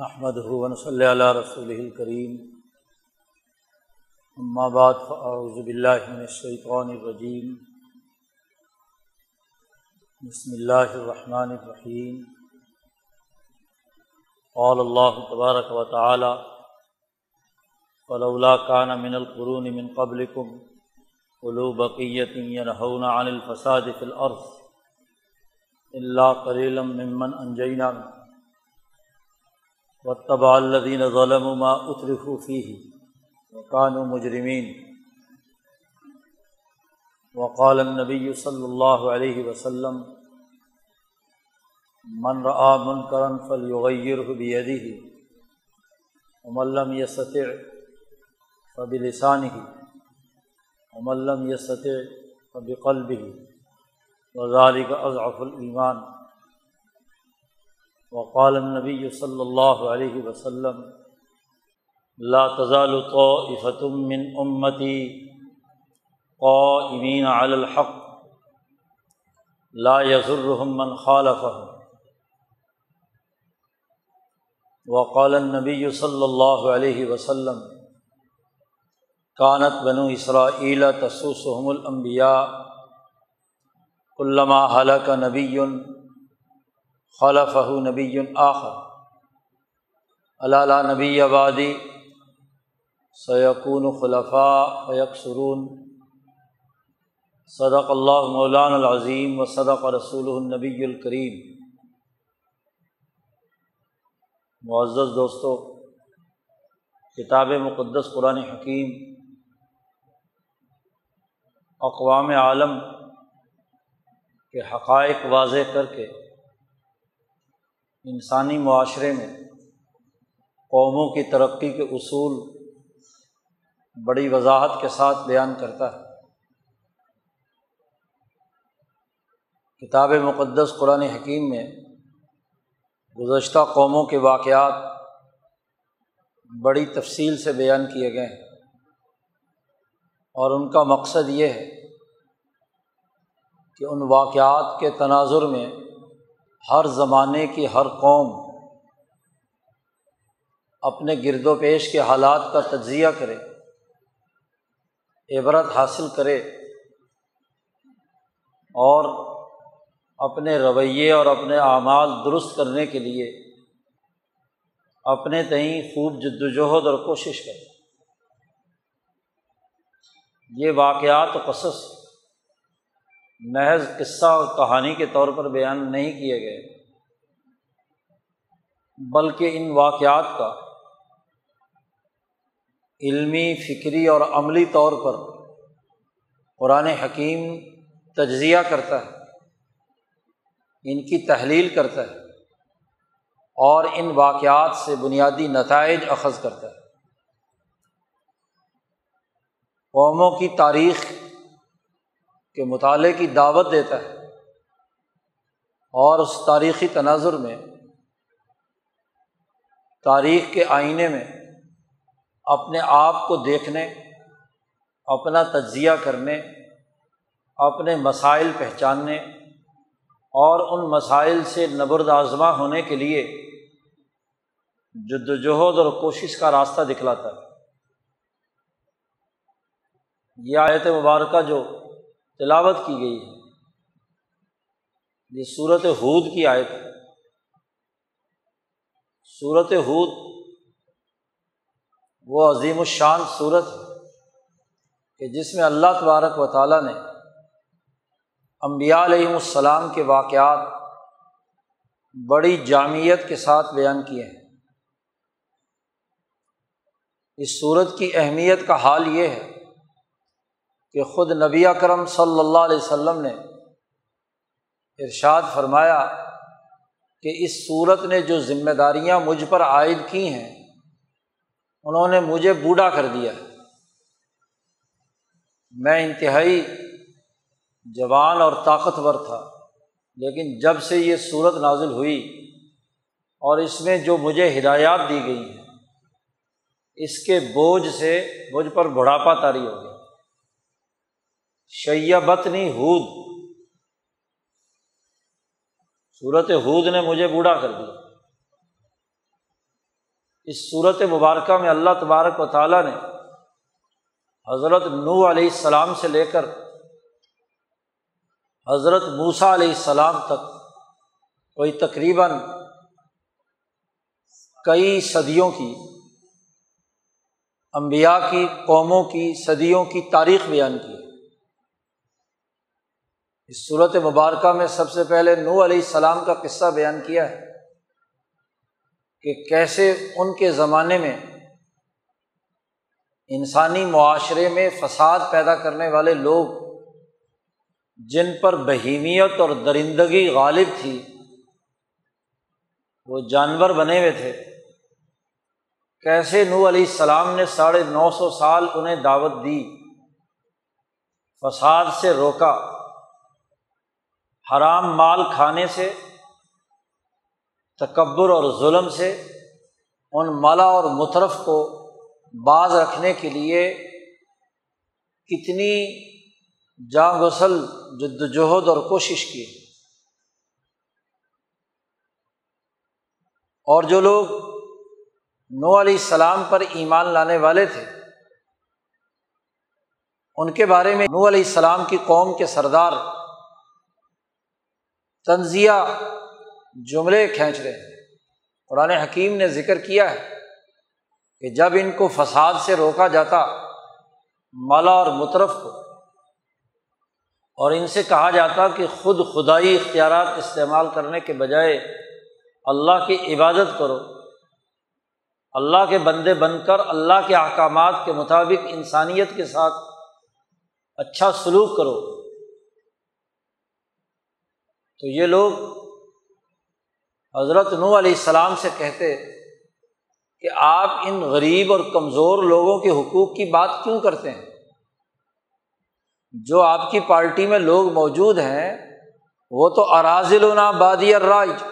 محمد ہُون صلی اللہ رسول الکریم بعد فاعوذ باللہ من الشیطان الرجیم بسم اللہ الرحمن الرحیم قال اللہ تبارک و تعالی فلولا كان من القرون من قبلكم قلو بقیت ينهون عن الفساد في الارض الا قليلا ممن انجینا منه. انجينا وطبع الذين ظلموا ما اترفوا فيه وكانوا مجرمين. وقال النبي صلى الله عليه وسلم، من رأى منكرا فليغيره بيده، ومن لم يستطع فبلسانه، ومن لم يستطع فبقلبه، وذلك أضعف الإيمان. وقال النبی صلی اللہ علیہ وسلم، لا تزال طائفة من امتی قائمین علی الحق، لا يضرهم من خالفهم. وقال النبی صلی اللہ علیہ وسلم کانت بنو اسرائیل تسوسهم الانبیاء علامہ حلق نبی خلف نبی آخر. علالہ نبی آبادی سیقون خلفاء فیکسرون. صدق اللہ مولان العظیم و صدق رسول النبی الکریم. معزز دوستوں کتاب مقدس قرآن حکیم اقوام عالم کے حقائق واضح کر کے انسانی معاشرے میں قوموں کی ترقی کے اصول بڑی وضاحت کے ساتھ بیان کرتا ہے۔ کتاب مقدس قرآن حکیم میں گزشتہ قوموں کے واقعات بڑی تفصیل سے بیان کیے گئے ہیں۔ اور ان کا مقصد یہ ہے کہ ان واقعات کے تناظر میں ہر زمانے کی ہر قوم اپنے گرد و پیش کے حالات کا تجزیہ کرے، عبرت حاصل کرے اور اپنے رویے اور اپنے اعمال درست کرنے کے لیے اپنے تئیں خوب جد وجہد اور کوشش کرے۔ یہ واقعات قصص محض قصہ اور کہانی کے طور پر بیان نہیں کیے گئے، بلکہ ان واقعات کا علمی، فکری اور عملی طور پر قرآن حکیم تجزیہ کرتا ہے، ان کی تحلیل کرتا ہے اور ان واقعات سے بنیادی نتائج اخذ کرتا ہے۔ قوموں کی تاریخ کے مطالعے کی دعوت دیتا ہے اور اس تاریخی تناظر میں، تاریخ کے آئینے میں اپنے آپ کو دیکھنے، اپنا تجزیہ کرنے، اپنے مسائل پہچاننے اور ان مسائل سے نبرد آزما ہونے کے لیے جد وجہد اور کوشش کا راستہ دکھلاتا ہے۔ یہ آیت مبارکہ جو تلاوت کی گئی ہے۔ یہ صورت حود کی آیت ہے۔ صورت حود وہ عظیم الشان صورت ہے کہ جس میں اللہ تبارک و تعالیٰ نے امبیا علیہم السلام کے واقعات بڑی جامعت کے ساتھ بیان کیے ہیں۔ اس صورت کی اہمیت کا حال یہ ہے کہ خود نبی اکرم صلی اللہ علیہ وسلم نے ارشاد فرمایا کہ اس صورت نے جو ذمہ داریاں مجھ پر عائد کی ہیں، انہوں نے مجھے بوڑھا کر دیا ہے۔ میں انتہائی جوان اور طاقتور تھا، لیکن جب سے یہ صورت نازل ہوئی اور اس میں جو مجھے ہدایات دی گئی ہیں، اس کے بوجھ سے مجھ پر بڑھاپا تاری ہو گیا۔ شیبتنی ہود۔ صورت ہود نے مجھے بوڑھا کر دیا۔ اس صورت مبارکہ میں اللہ تبارک و تعالیٰ نے حضرت نو علیہ السلام سے لے کر حضرت موسا علیہ السلام تک کوئی تقریباً کئی صدیوں کی امبیا کی قوموں کی صدیوں کی تاریخ بیان کی۔ اس صورت مبارکہ میں سب سے پہلے نو علیہ السلام کا قصہ بیان کیا ہے کہ کیسے ان کے زمانے میں انسانی معاشرے میں فساد پیدا کرنے والے لوگ جن پر بہیمیت اور درندگی غالب تھی، وہ جانور بنے ہوئے تھے۔ کیسے نو علیہ السلام نے ساڑھے نو سو سال انہیں دعوت دی، فساد سے روکا حرام مال کھانے سے، تکبر اور ظلم سے ان مالا اور مترف کو باز رکھنے کے لیے کتنی جاں غسل جد وجہد اور کوشش کی۔ اور جو لوگ نو علیہ السلام پر ایمان لانے والے تھے، ان کے بارے میں نو علیہ السلام کی قوم کے سردار تنزیہ جملے کھینچ رہے ہیں۔ قرآن حکیم نے ذکر کیا ہے کہ جب ان کو فساد سے روکا جاتا مالا اور مترف کو اور ان سے کہا جاتا کہ خود خدائی اختیارات استعمال کرنے کے بجائے اللہ کی عبادت کرو۔ اللہ کے بندے بن کر، اللہ کے احکامات کے مطابق انسانیت کے ساتھ اچھا سلوک کرو۔ تو یہ لوگ حضرت نو علیہ السلام سے کہتے کہ آپ ان غریب اور کمزور لوگوں کے حقوق کی بات کیوں کرتے ہیں؟ جو آپ کی پارٹی میں لوگ موجود ہیں، وہ تو اراضل و بادی الرائج۔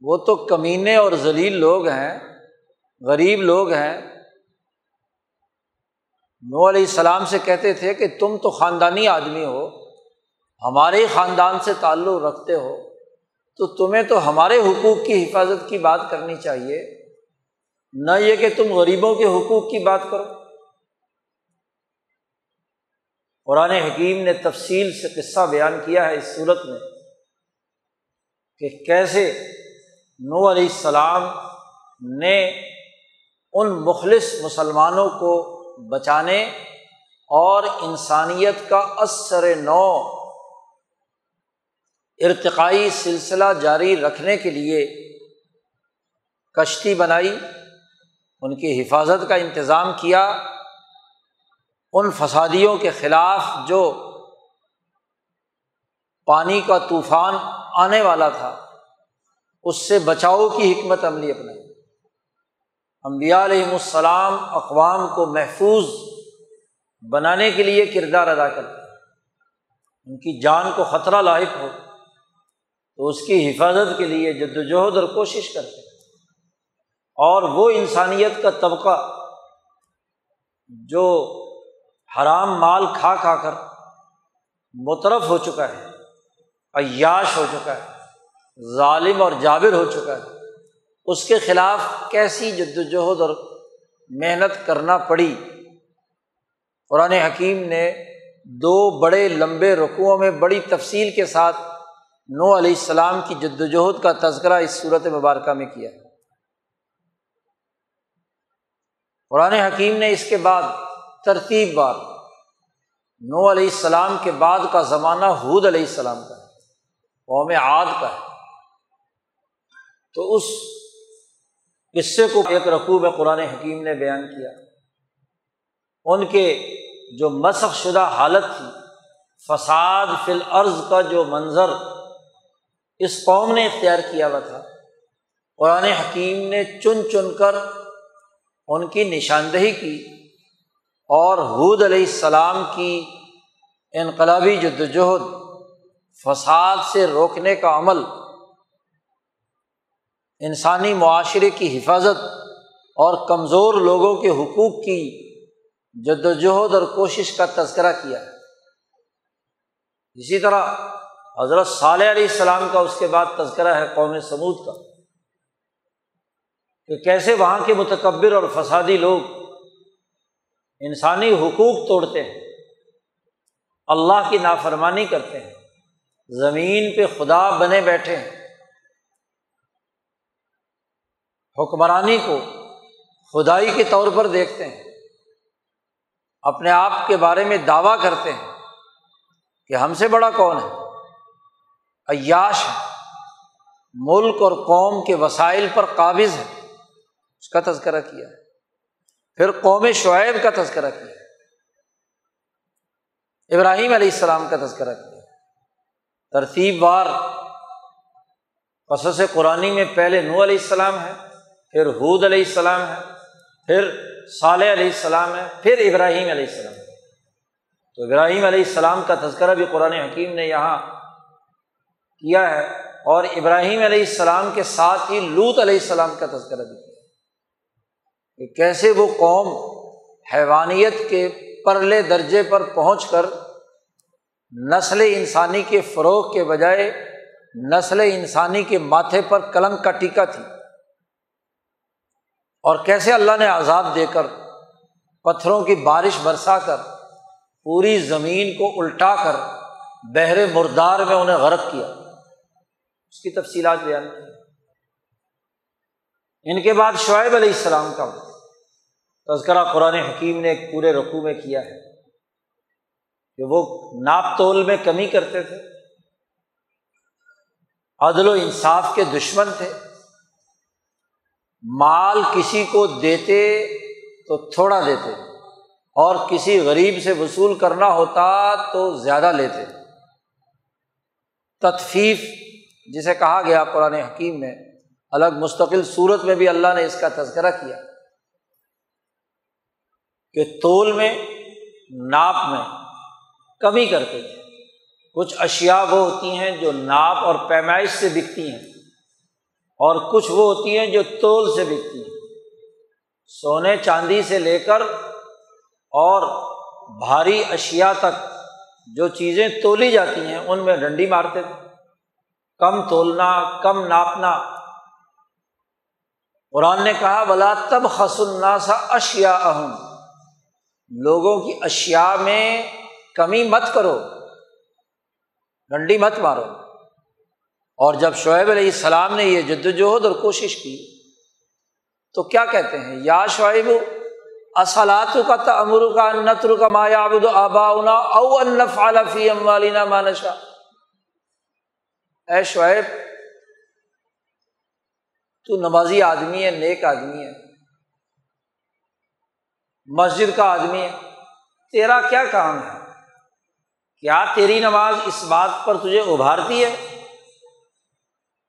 وہ تو کمینے اور ذلیل لوگ ہیں، غریب لوگ ہیں۔ نو علیہ السلام سے کہتے تھے کہ تم تو خاندانی آدمی ہو۔ ہمارے خاندان سے تعلق رکھتے ہو، تو تمہیں تو ہمارے حقوق کی حفاظت کی بات کرنی چاہیے۔ نہ یہ کہ تم غریبوں کے حقوق کی بات کرو۔ قرآن حکیم نے تفصیل سے قصہ بیان کیا ہے اس صورت میں کہ کیسے نو علیہ السلام نے ان مخلص مسلمانوں کو بچانے اور انسانیت کا اثر نو ارتقائی سلسلہ جاری رکھنے کے لیے کشتی بنائی، ان کی حفاظت کا انتظام کیا، ان فسادیوں کے خلاف جو پانی کا طوفان آنے والا تھا، اس سے بچاؤ کی حکمت عملی اپنائی۔ امبیا علیہم السلام اقوام کو محفوظ بنانے کے لیے کردار ادا کرتے ان کی جان کو خطرہ لاحق ہو۔ تو اس کی حفاظت کے لیے جد وجہد اور کوشش کرتے اور وہ انسانیت کا طبقہ جو حرام مال کھا کھا کر مترف ہو چکا ہے، عیاش ہو چکا ہے، ظالم اور جابر ہو چکا ہے، اس کے خلاف کیسی جد وجہد اور محنت کرنا پڑی؟ قرآن حکیم نے دو بڑے لمبے رقوؤں میں بڑی تفصیل کے ساتھ نو علیہ السلام کی جد وجہد کا تذکرہ اس صورت مبارکہ میں کیا قرآن حکیم نے اس کے بعد ترتیب بار نو علیہ السلام کے بعد کا زمانہ حود علیہ السلام کا ہے، قوم عاد کا ہے۔ تو اس قصے کو ایک رقوب قرآن حکیم نے بیان کیا۔ ان کے جو مسخ شدہ حالت تھی، فساد فی الارض کا جو منظر اس قوم نے اختیار کیا ہوا تھا۔ قرآن حکیم نے چن چن کر ان کی نشاندہی کی اور حود علیہ السلام کی انقلابی جد وجہد فساد سے روکنے کا عمل، انسانی معاشرے کی حفاظت اور کمزور لوگوں کے حقوق کی جد وجہد اور کوشش کا تذکرہ کیا۔ اسی طرح حضرت صالح علیہ السلام کا اس کے بعد تذکرہ ہے قوم سمود کا کہ کیسے وہاں کے متکبر اور فسادی لوگ انسانی حقوق توڑتے ہیں، اللہ کی نافرمانی کرتے ہیں، زمین پہ خدا بنے بیٹھے ہیں۔ حکمرانی کو خدائی کے طور پر دیکھتے ہیں، اپنے آپ کے بارے میں دعویٰ کرتے ہیں کہ ہم سے بڑا کون ہے۔ عیاش ہے۔ ملک اور قوم کے وسائل پر قابض ہے۔ اس کا تذکرہ کیا ہے۔ پھر قوم شعیب کا تذکرہ کیا ابراہیم علیہ السلام کا تذکرہ کیا ترتیب وار قصص قرآن میں پہلے نو علیہ السلام ہے، پھر حود علیہ السلام ہے، پھر صالح علیہ السلام ہے، پھر ابراہیم علیہ السلام ہے۔ تو ابراہیم علیہ السلام کا تذکرہ بھی قرآن حکیم نے یہاں کیا ہے اور ابراہیم علیہ السلام کے ساتھ ہی لوت علیہ السلام کا تذکرہ بھی کیا کہ کیسے وہ قوم حیوانیت کے پرلے درجے پر پہنچ کر نسل انسانی کے فروغ کے بجائے نسل انسانی کے ماتھے پر کلنگ کا ٹیکا تھی اور کیسے اللہ نے عذاب دے کر پتھروں کی بارش برسا کر پوری زمین کو الٹا کر بحر مردار میں انہیں غرق کیا اس کی تفصیلات بیان کی۔ ان کے بعد شعیب علیہ السلام کا تذکرہ قرآن حکیم نے ایک پورے رقو میں کیا ہے کہ وہ ناپ تول میں کمی کرتے تھے۔ عدل و انصاف کے دشمن تھے۔ مال کسی کو دیتے تو تھوڑا دیتے اور کسی غریب سے وصول کرنا ہوتا تو زیادہ لیتے۔ تطفیف جسے کہا گیا قرآن حکیم میں، الگ مستقل صورت میں بھی اللہ نے اس کا تذکرہ کیا۔ کہ تول میں، ناپ میں کمی کرتے تھے کچھ اشیا وہ ہوتی ہیں جو ناپ اور پیمائش سے بکتی ہیں، اور کچھ وہ ہوتی ہیں جو تول سے بکتی ہیں۔ سونے چاندی سے لے کر اور بھاری اشیا تک جو چیزیں تولی جاتی ہیں، ان میں ڈنڈی مارتے تھے۔ کم تولنا، کم ناپنا۔ قرآن نے کہا بلا تب خس الناسا اشیا اہم لوگوں کی اشیا میں کمی مت کرو، ڈنڈی مت مارو۔ اور جب شعیب علیہ السلام نے یہ جد وجہد اور کوشش کی، تو کیا کہتے ہیں؟ یا شعیب اصلاط کا تمر کا نتر کا مایا آبا او انف عالفی ام والینا مانشا اے شعیب، تو نمازی آدمی ہے، نیک آدمی ہے، مسجد کا آدمی ہے، تیرا کیا کام ہے؟ کیا تیری نماز اس بات پر تجھے ابھارتی ہے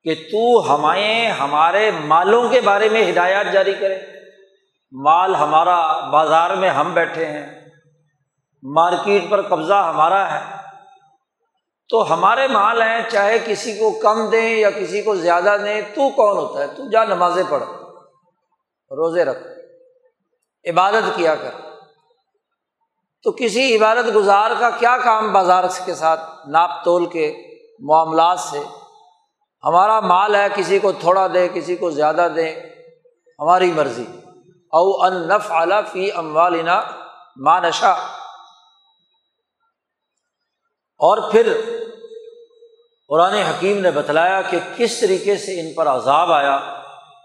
کہ تو ہمیں ہمارے مالوں کے بارے میں ہدایات جاری کرے مال ہمارا بازار میں ہم بیٹھے ہیں، مارکیٹ پر قبضہ ہمارا ہے تو ہمارے مال ہیں، چاہے کسی کو کم دیں یا کسی کو زیادہ دیں، تو کون ہوتا ہے؟ تو جا نمازیں پڑھ، روزے رکھ، عبادت کیا کر۔ تو کسی عبادت گزار کا کیا کام بازار کے ساتھ ناپ تول کے معاملات سے؟ ہمارا مال ہے، کسی کو تھوڑا دے کسی کو زیادہ دے ہماری مرضی۔ او ان نف اعلیٰ فی اموالنا مانشا اور پھر قرآن حکیم نے بتلایا کہ کس طریقے سے ان پر عذاب آیا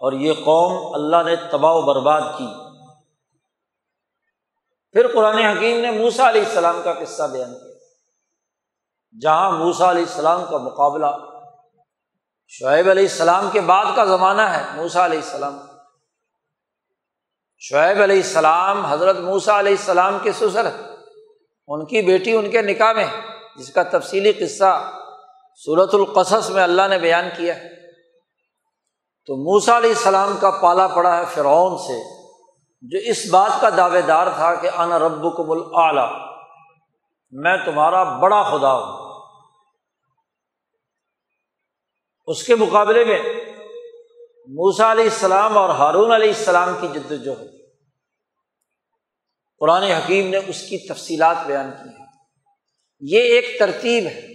اور یہ قوم اللہ نے تباہ و برباد کی۔ پھر قرآن حکیم نے موسا علیہ السلام کا قصہ بیان کیا۔ جہاں موسا علیہ السلام کا مقابلہ شعیب علیہ السلام کے بعد کا زمانہ ہے موسا علیہ السلام۔ شعیب علیہ السلام حضرت موسا علیہ السلام کے سسر ان کی بیٹی ان کے نکاح میں جس کا تفصیلی قصہ صورت القصص میں اللہ نے بیان کیا ہے۔ تو موسا علیہ السلام کا پالا پڑا ہے فرعون سے، جو اس بات کا دعوے دار تھا کہ انا رب کم العلیٰ میں تمہارا بڑا خدا ہوں۔ اس کے مقابلے میں موسا علیہ السلام اور ہارون علیہ السلام کی جد جو ہے قرآن حکیم نے اس کی تفصیلات بیان کی ہیں۔ یہ ایک ترتیب ہے۔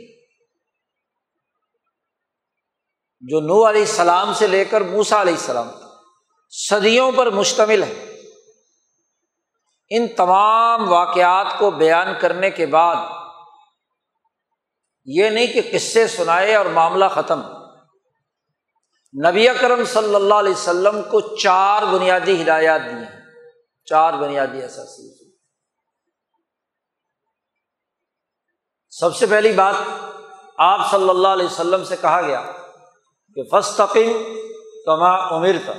جو نو علیہ السلام سے لے کر موسا علیہ السلام صدیوں پر مشتمل ہے۔ ان تمام واقعات کو بیان کرنے کے بعد، یہ نہیں کہ قصے سنائے اور معاملہ ختم۔ نبی اکرم صلی اللہ علیہ وسلم کو چار بنیادی ہدایات دی ہیں۔ چار بنیادی اثاثی سب سے پہلی بات آپ صلی اللہ علیہ وسلم سے کہا گیا۔ کہ فستقم کما عمر تھا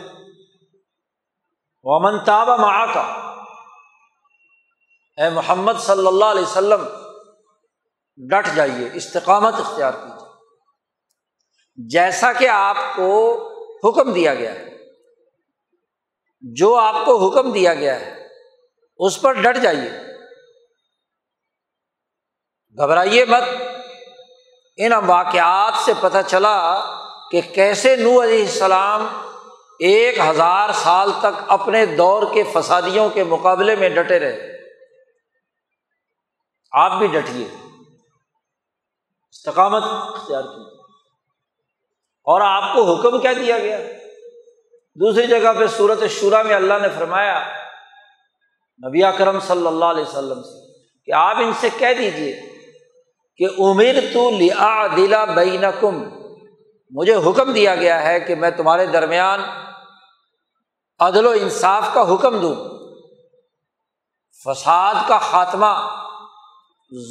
ومن تابہ ماں کا اے محمد صلی اللہ علیہ وسلم، ڈٹ جائیے، استقامت اختیار کیجیے۔ جیسا کہ آپ کو حکم دیا گیا ہے، جو آپ کو حکم دیا گیا ہے، اس پر ڈٹ جائیے۔ گھبرائیے مت۔ ان واقعات سے پتہ چلا کہ کیسے نو علیہ السلام ایک ہزار سال تک اپنے دور کے فسادیوں کے مقابلے میں ڈٹے رہے۔ آپ بھی ڈٹیے۔ استقامت اختیار کی۔ اور آپ کو حکم کیا دیا گیا؟ دوسری جگہ پہ صورت شورا میں اللہ نے فرمایا، نبی کرم صلی اللہ علیہ وسلم سے، کہ آپ ان سے کہہ دیجیے کہ امیر تو لیا دلا بین کم مجھے حکم دیا گیا ہے کہ میں تمہارے درمیان عدل و انصاف کا حکم دوں۔ فساد کا خاتمہ،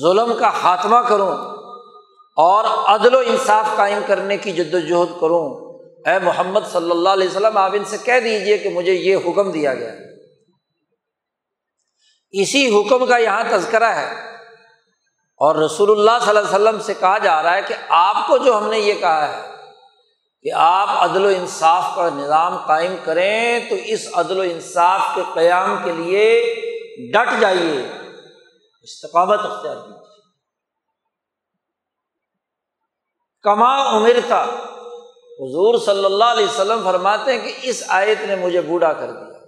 ظلم کا خاتمہ کروں اور عدل و انصاف قائم کرنے کی جد وجہد کروں۔ اے محمد صلی اللہ علیہ وسلم، آپ ان سے کہہ دیجیے کہ مجھے یہ حکم دیا گیا ہے۔ اسی حکم کا یہاں تذکرہ ہے۔ اور رسول اللہ صلی اللہ علیہ وسلم سے کہا جا رہا ہے کہ آپ کو جو ہم نے یہ کہا ہے کہ آپ عدل و انصاف کا نظام قائم کریں تو اس عدل و انصاف کے قیام کے لیے ڈٹ جائیے۔ استقامت اختیار کیجیے۔ کما عمر تھا حضور صلی اللہ علیہ وسلم فرماتے ہیں کہ اس آیت نے مجھے بوڑھا کر دیا۔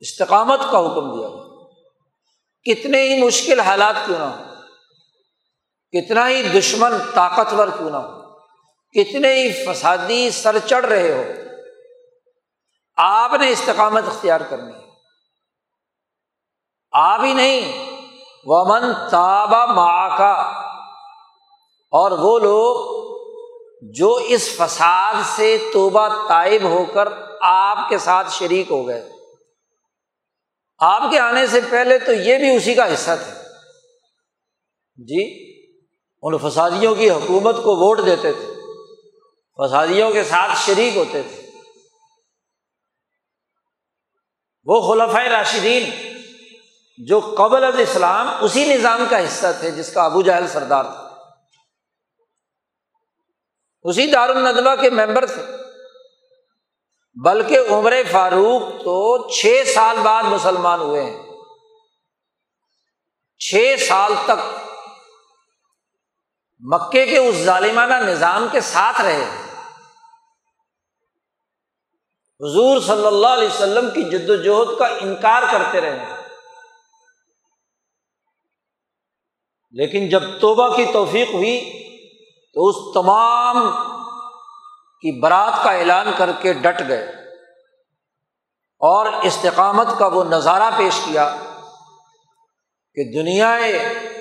استقامت کا حکم دیا۔ کتنے ہی مشکل حالات کیوں نہ ہو کتنا ہی دشمن طاقتور کیوں نہ ہو کتنے ہی فسادی سر چڑھ رہے ہو۔ آپ نے استقامت اختیار کرنی ہے۔ آپ ہی نہیں، ومن تابا ماں اور وہ لوگ جو اس فساد سے توبہ طائب ہو کر آپ کے ساتھ شریک ہو گئے۔ آپ کے آنے سے پہلے تو یہ بھی اسی کا حصہ تھے جی ان فسادیوں کی حکومت کو ووٹ دیتے تھے۔ فسادیوں کے ساتھ شریک ہوتے تھے۔ وہ خلف راشدین جو قبل از اسلام اسی نظام کا حصہ تھے جس کا ابو جہل سردار تھا اسی دار الدوا کے ممبر تھے۔ بلکہ عمر فاروق تو چھ سال بعد مسلمان ہوئے ہیں۔ چھ سال تک مکے کے اس ظالمانہ نظام کے ساتھ رہے۔ حضور صلی اللہ علیہ وسلم کی جد وجہد کا انکار کرتے رہے لیکن جب توبہ کی توفیق ہوئی تو اس تمام کی برات کا اعلان کر کے ڈٹ گئے اور استقامت کا وہ نظارہ پیش کیا کہ دنیا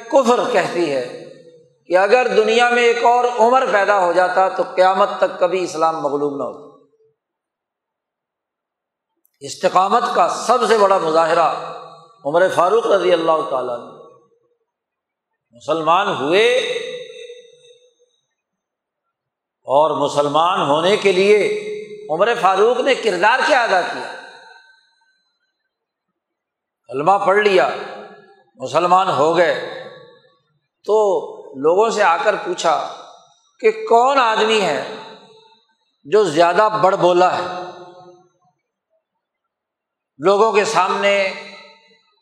کفر کہتی ہے کہ اگر دنیا میں ایک اور عمر پیدا ہو جاتا تو قیامت تک کبھی اسلام مغلوب نہ ہوتا۔ استقامت کا سب سے بڑا مظاہرہ عمر فاروق رضی اللہ تعالیٰ نے۔ مسلمان ہوئے اور مسلمان ہونے کے لیے عمر فاروق نے کردار کیا ادا کیا۔ علما پڑھ لیا، مسلمان ہو گئے۔ تو لوگوں سے آ کر پوچھا کہ کون آدمی ہے جو زیادہ بڑ بولا ہے؟ لوگوں کے سامنے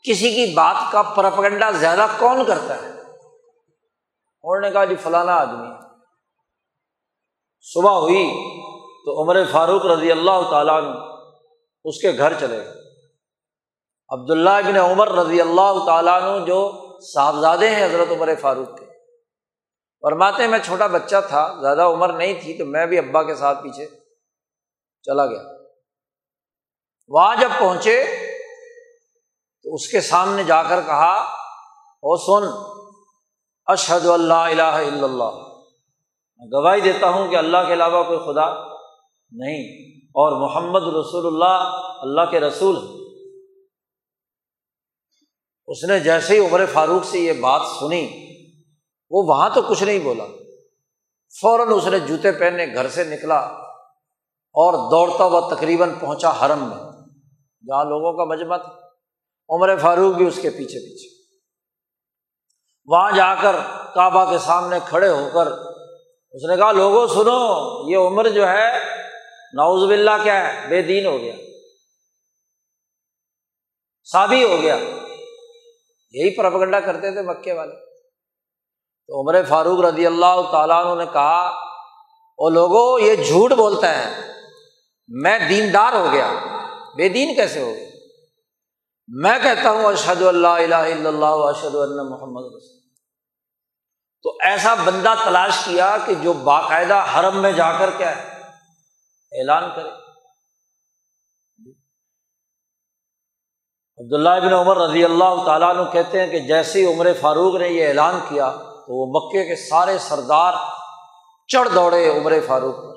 کسی کی بات کا پرپگنڈا زیادہ کون کرتا ہے؟ انہوں نے کہا جی فلانا آدمی صبح ہوئی تو عمر فاروق رضی اللہ تعالیٰ نے اس کے گھر چلے گئے۔ عبداللہ ابن عمر رضی اللہ تعالیٰ جو صاحبزادے ہیں حضرت عمر فاروق کے، فرماتے میں چھوٹا بچہ تھا، زیادہ عمر نہیں تھی تو میں بھی ابا کے ساتھ پیچھے چلا گیا۔ وہاں جب پہنچے تو اس کے سامنے جا کر کہا، او سن اشحد اللہ الہ الا اللہ۔ میں گواہی دیتا ہوں کہ اللہ کے علاوہ کوئی خدا نہیں، اور محمد رسول اللہ اللہ کے رسول اس نے جیسے ہی عمر فاروق سے یہ بات سنی، وہ وہاں تو کچھ نہیں بولا۔ فوراً اس نے جوتے پہنے گھر سے نکلا اور دوڑتا ہوا تقریباً پہنچا حرم میں۔ جہاں لوگوں کا مجمع تھا، عمر فاروق بھی اس کے پیچھے پیچھے۔ وہاں جا کر کعبہ کے سامنے کھڑے ہو کر اس نے کہا، لوگوں سنو، یہ عمر جو ہے ناؤز باللہ کیا ہے؟ بے دین ہو گیا۔ سابی ہو گیا۔ یہی پرپگنڈا کرتے تھے مکے والے۔ تو عمر فاروق رضی اللہ تعالیٰ عنہ نے کہا وہ لوگوں، یہ جھوٹ بولتا ہے، میں دیندار ہو گیا۔ بے دین کیسے ہو گیا میں کہتا ہوں اشد اللہ الہ الا اللہ اشد اللہ محمد رسول تو ایسا بندہ تلاش کیا کہ جو باقاعدہ حرم میں جا کر کیا ہے؟ اعلان کرے۔ عبداللہ ابن عمر رضی اللہ تعالیٰ عنہ کہتے ہیں کہ جیسے ہی عمر فاروق نے یہ اعلان کیا تو وہ مکے کے سارے سردار چڑھ دوڑے عمر فاروق پر۔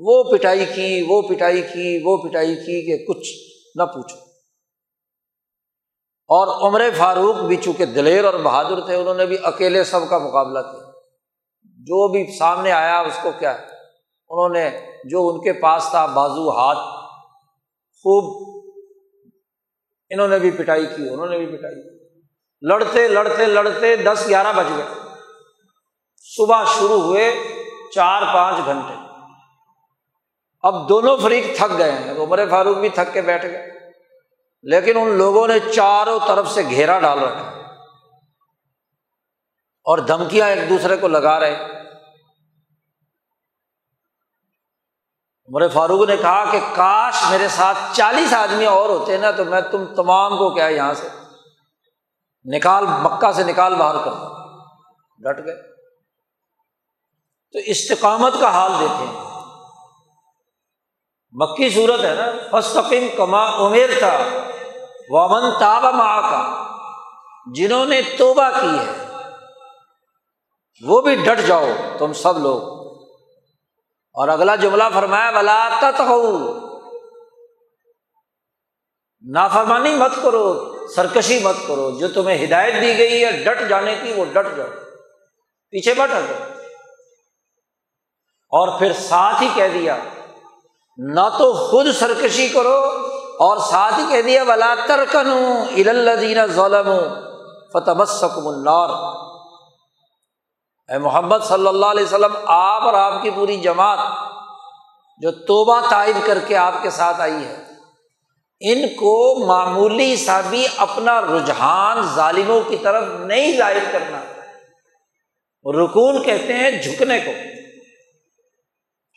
وہ پٹائی کی، وہ پٹائی کی، وہ پٹائی کی کہ کچھ نہ پوچھو۔ اور عمر فاروق بھی چونکہ دلیر اور بہادر تھے، انہوں نے بھی اکیلے سب کا مقابلہ کیا۔ جو بھی سامنے آیا، اس کو کیا؟ انہوں نے جو ان کے پاس تھا، بازو ہاتھ، خوب انہوں نے بھی پٹائی کی، انہوں نے بھی پٹائی کی۔ لڑتے لڑتے لڑتے دس گیارہ بج گئے۔ صبح شروع ہوئے چار پانچ گھنٹے۔ اب دونوں فریق تھک گئے ہیں عمر فاروق بھی تھک کے بیٹھ گئے۔ لیکن ان لوگوں نے چاروں طرف سے گھیرا ڈال رکھا اور دھمکیاں ایک دوسرے کو لگا رہے عمر فاروق نے کہا کہ کاش میرے ساتھ چالیس آدمی اور ہوتے نا، تو میں تم تمام کو کیا یہاں سے نکال، مکہ سے نکال باہر کر ڈٹ گئے۔ تو استقامت کا حال دیکھیں۔ مکی صورت ہے نا فسطم کما عمیر تھا ومن تابا ماں کا جنہوں نے توبہ کی ہے، وہ بھی ڈٹ جاؤ تم سب لوگ۔ اور اگلا جملہ فرمایا بلا تت ہو نافرمانی مت کرو، سرکشی مت کرو، جو تمہیں ہدایت دی گئی ہے، ڈٹ جانے کی، وہ ڈٹ جاؤ۔ پیچھے بٹ ہٹو اور پھر ساتھ ہی کہہ دیا نہ تو خود سرکشی کرو اور ساتھ ہی کہہ دیا، ولا ترکن الدین ظلم فتح النار۔ اے محمد صلی اللہ علیہ وسلم، آپ اور آپ کی پوری جماعت جو توبہ تائب کر کے آپ کے ساتھ آئی ہے، ان کو معمولی سا بھی اپنا رجحان ظالموں کی طرف نہیں ظاہر کرنا۔ رکون کہتے ہیں جھکنے کو۔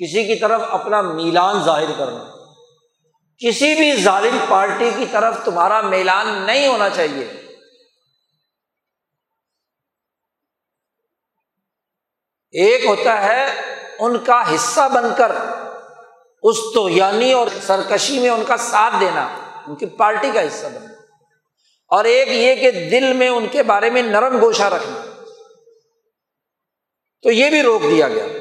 کسی کی طرف اپنا میلان ظاہر کرنا۔ کسی بھی ظالم پارٹی کی طرف تمہارا میلان نہیں ہونا چاہیے۔ ایک ہوتا ہے ان کا حصہ بن کر اس تو یعنی اور سرکشی میں ان کا ساتھ دینا، ان کی پارٹی کا حصہ بننا۔ اور ایک یہ کہ دل میں ان کے بارے میں نرم گوشہ رکھنا۔ تو یہ بھی روک دیا گیا۔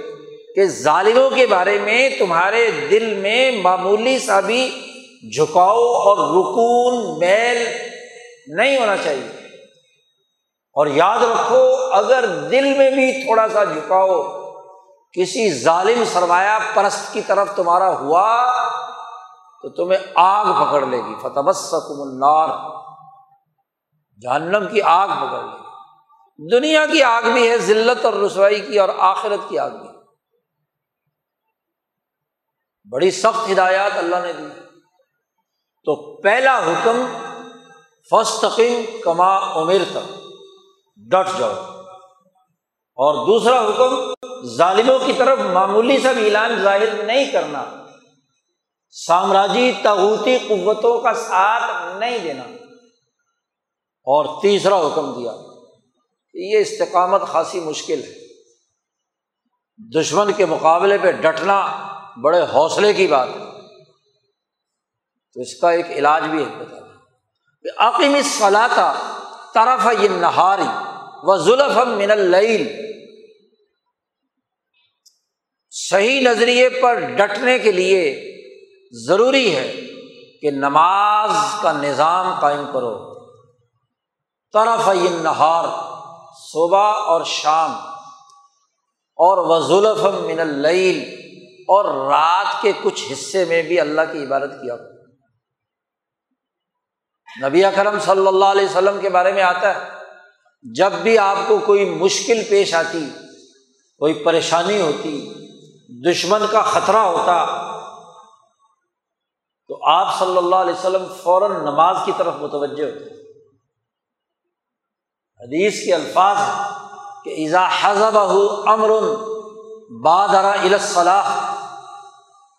کہ ظالموں کے بارے میں تمہارے دل میں معمولی سا بھی جھکاؤ اور رکون میل نہیں ہونا چاہیے۔ اور یاد رکھو، اگر دل میں بھی تھوڑا سا جھکاؤ، کسی ظالم سرمایہ پرست کی طرف تمہارا ہوا، تو تمہیں آگ پکڑ لے گی۔ فتح سکم النار۔ جہنم کی آگ پکڑ لے گی۔ دنیا کی آگ بھی ہے، ذلت اور رسوائی کی اور آخرت کی آگ بھی۔ بڑی سخت ہدایات اللہ نے دی۔ تو پہلا حکم فسطین کما عمر تک ڈٹ جاؤ۔ اور دوسرا حکم، ظالموں کی طرف معمولی سا اعلان ظاہر نہیں کرنا۔ سامراجی تغوتی قوتوں کا ساتھ نہیں دینا۔ اور تیسرا حکم دیا کہ یہ استقامت خاصی مشکل ہے۔ دشمن کے مقابلے پہ ڈٹنا بڑے حوصلے کی بات ہے۔ تو اس کا ایک علاج بھی ایک بتا دیں۔ عقیم صلاح طرف یہ نہاری و ظلف من العل صحیح نظریے پر ڈٹنے کے لیے ضروری ہے کہ نماز کا نظام قائم کرو۔ طرف نہار صبح اور شام۔ اور وزولف من العل اور رات کے کچھ حصے میں بھی اللہ کی عبادت کیا نبی اکرم صلی اللہ علیہ وسلم کے بارے میں آتا ہے، جب بھی آپ کو کوئی مشکل پیش آتی، کوئی پریشانی ہوتی، دشمن کا خطرہ ہوتا، تو آپ صلی اللہ علیہ وسلم فوراً نماز کی طرف متوجہ ہوتے۔ حدیث کے الفاظ کہ ایزا حضب امر بادرا الاصلاح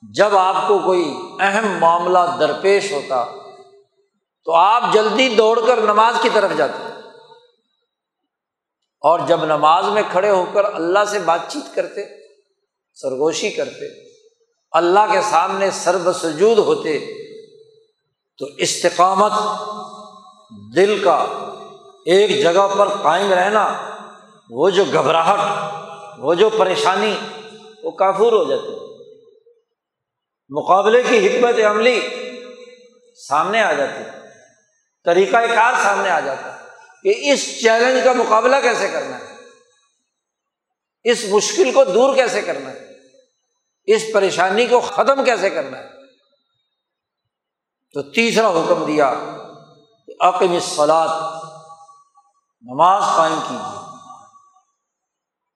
جب آپ کو کوئی اہم معاملہ درپیش ہوتا تو آپ جلدی دوڑ کر نماز کی طرف جاتے اور جب نماز میں کھڑے ہو کر اللہ سے بات چیت کرتے، سرگوشی کرتے، اللہ کے سامنے سرب سجود ہوتے تو استقامت دل کا ایک جگہ پر قائم رہنا، وہ جو گھبراہٹ، وہ جو پریشانی، وہ کافور ہو جاتی۔ مقابلے کی حکمت عملی سامنے آ جاتی طریقۂ کار سامنے آ جاتا کہ اس چیلنج کا مقابلہ کیسے کرنا ہے؟ اس مشکل کو دور کیسے کرنا ہے؟ اس پریشانی کو ختم کیسے کرنا ہے؟ تو تیسرا حکم دیا کہ عقم سلاد نماز قائم کیجیے۔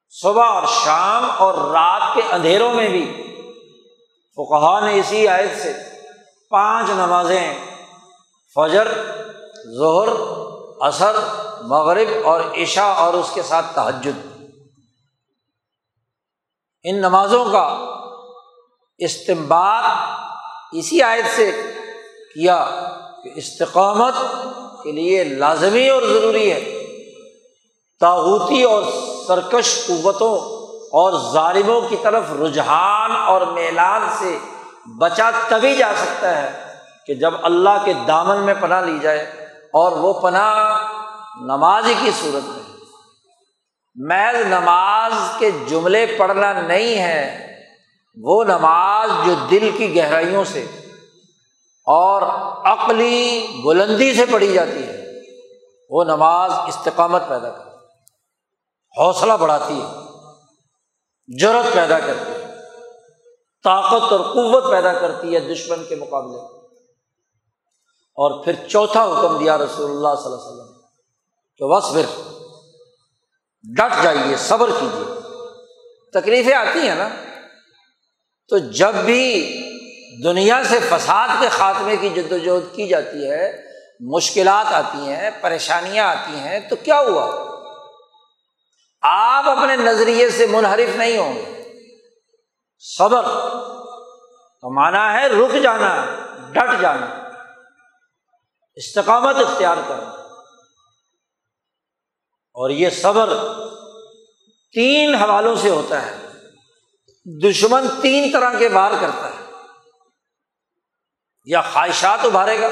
صبح اور شام اور رات کے اندھیروں میں بھی فقہ نے اسی آیت سے پانچ نمازیں، فجر، ظہر اثر مغرب اور عشاء اور اس کے ساتھ تحجد ان نمازوں کا استعمال اسی آیت سے کیا کہ استقامت کے لیے لازمی اور ضروری ہے۔ تاغوتی اور سرکش قوتوں اور ظالموں کی طرف رجحان اور میلان سے بچا تبھی جا سکتا ہے کہ جب اللہ کے دامن میں پناہ لی جائے اور وہ پناہ نماز کی صورت میں محض نماز کے جملے پڑھنا نہیں ہے، وہ نماز جو دل کی گہرائیوں سے اور عقلی بلندی سے پڑھی جاتی ہے، وہ نماز استقامت پیدا کرتی ہے، حوصلہ بڑھاتی ہے۔ جرت پیدا کرتی ہے، طاقت اور قوت پیدا کرتی ہے دشمن کے مقابلے اور پھر چوتھا حکم دیا رسول اللہ صلی اللہ علیہ وسلم کہ بس پھر ڈٹ جائیے، صبر کیجیے۔ تکلیفیں آتی ہیں نا، تو جب بھی دنیا سے فساد کے خاتمے کی جد وجہد کی جاتی ہے، مشکلات آتی ہیں، پریشانیاں آتی ہیں، تو کیا ہوا؟ آپ اپنے نظریے سے منحرف نہیں ہوں گے۔ صبر تو مانا ہے رک جانا، ڈٹ جانا۔ استقامت اختیار کرنا۔ اور یہ صبر تین حوالوں سے ہوتا ہے۔ دشمن تین طرح کے وار کرتا ہے۔ یا خواہشات ابھارے گا۔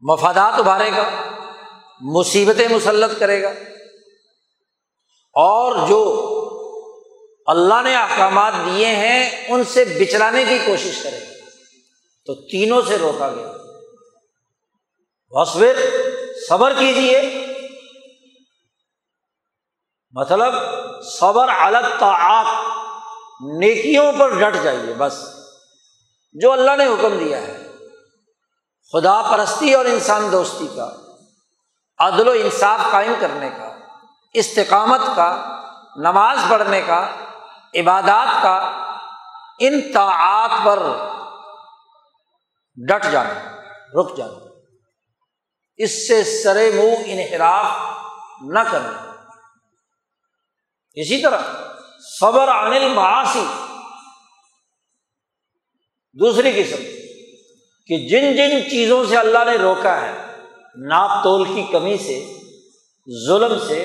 مفادات ابھارے گا۔ مصیبتیں مسلط کرے گا۔ اور جو اللہ نے احکامات دیے ہیں، ان سے بچلانے کی کوشش کرے گا۔ تو تینوں سے روکا گیا۔ وصور صبر کیجیے مطلب صبر الگ تعاق نیکیوں پر ڈٹ جائیے بس۔ جو اللہ نے حکم دیا ہے، خدا پرستی اور انسان دوستی کا۔ عدل و انصاف قائم کرنے کا، استقامت کا، نماز پڑھنے کا، عبادات کا، ان طاعات پر ڈٹ جانا، رک جانا۔ اس سے سر منہ انحراف نہ کرنا۔ اسی طرح صبر انل معاشی دوسری قسم، کہ جن جن چیزوں سے اللہ نے روکا ہے ناپ تول کی کمی سے، ظلم سے،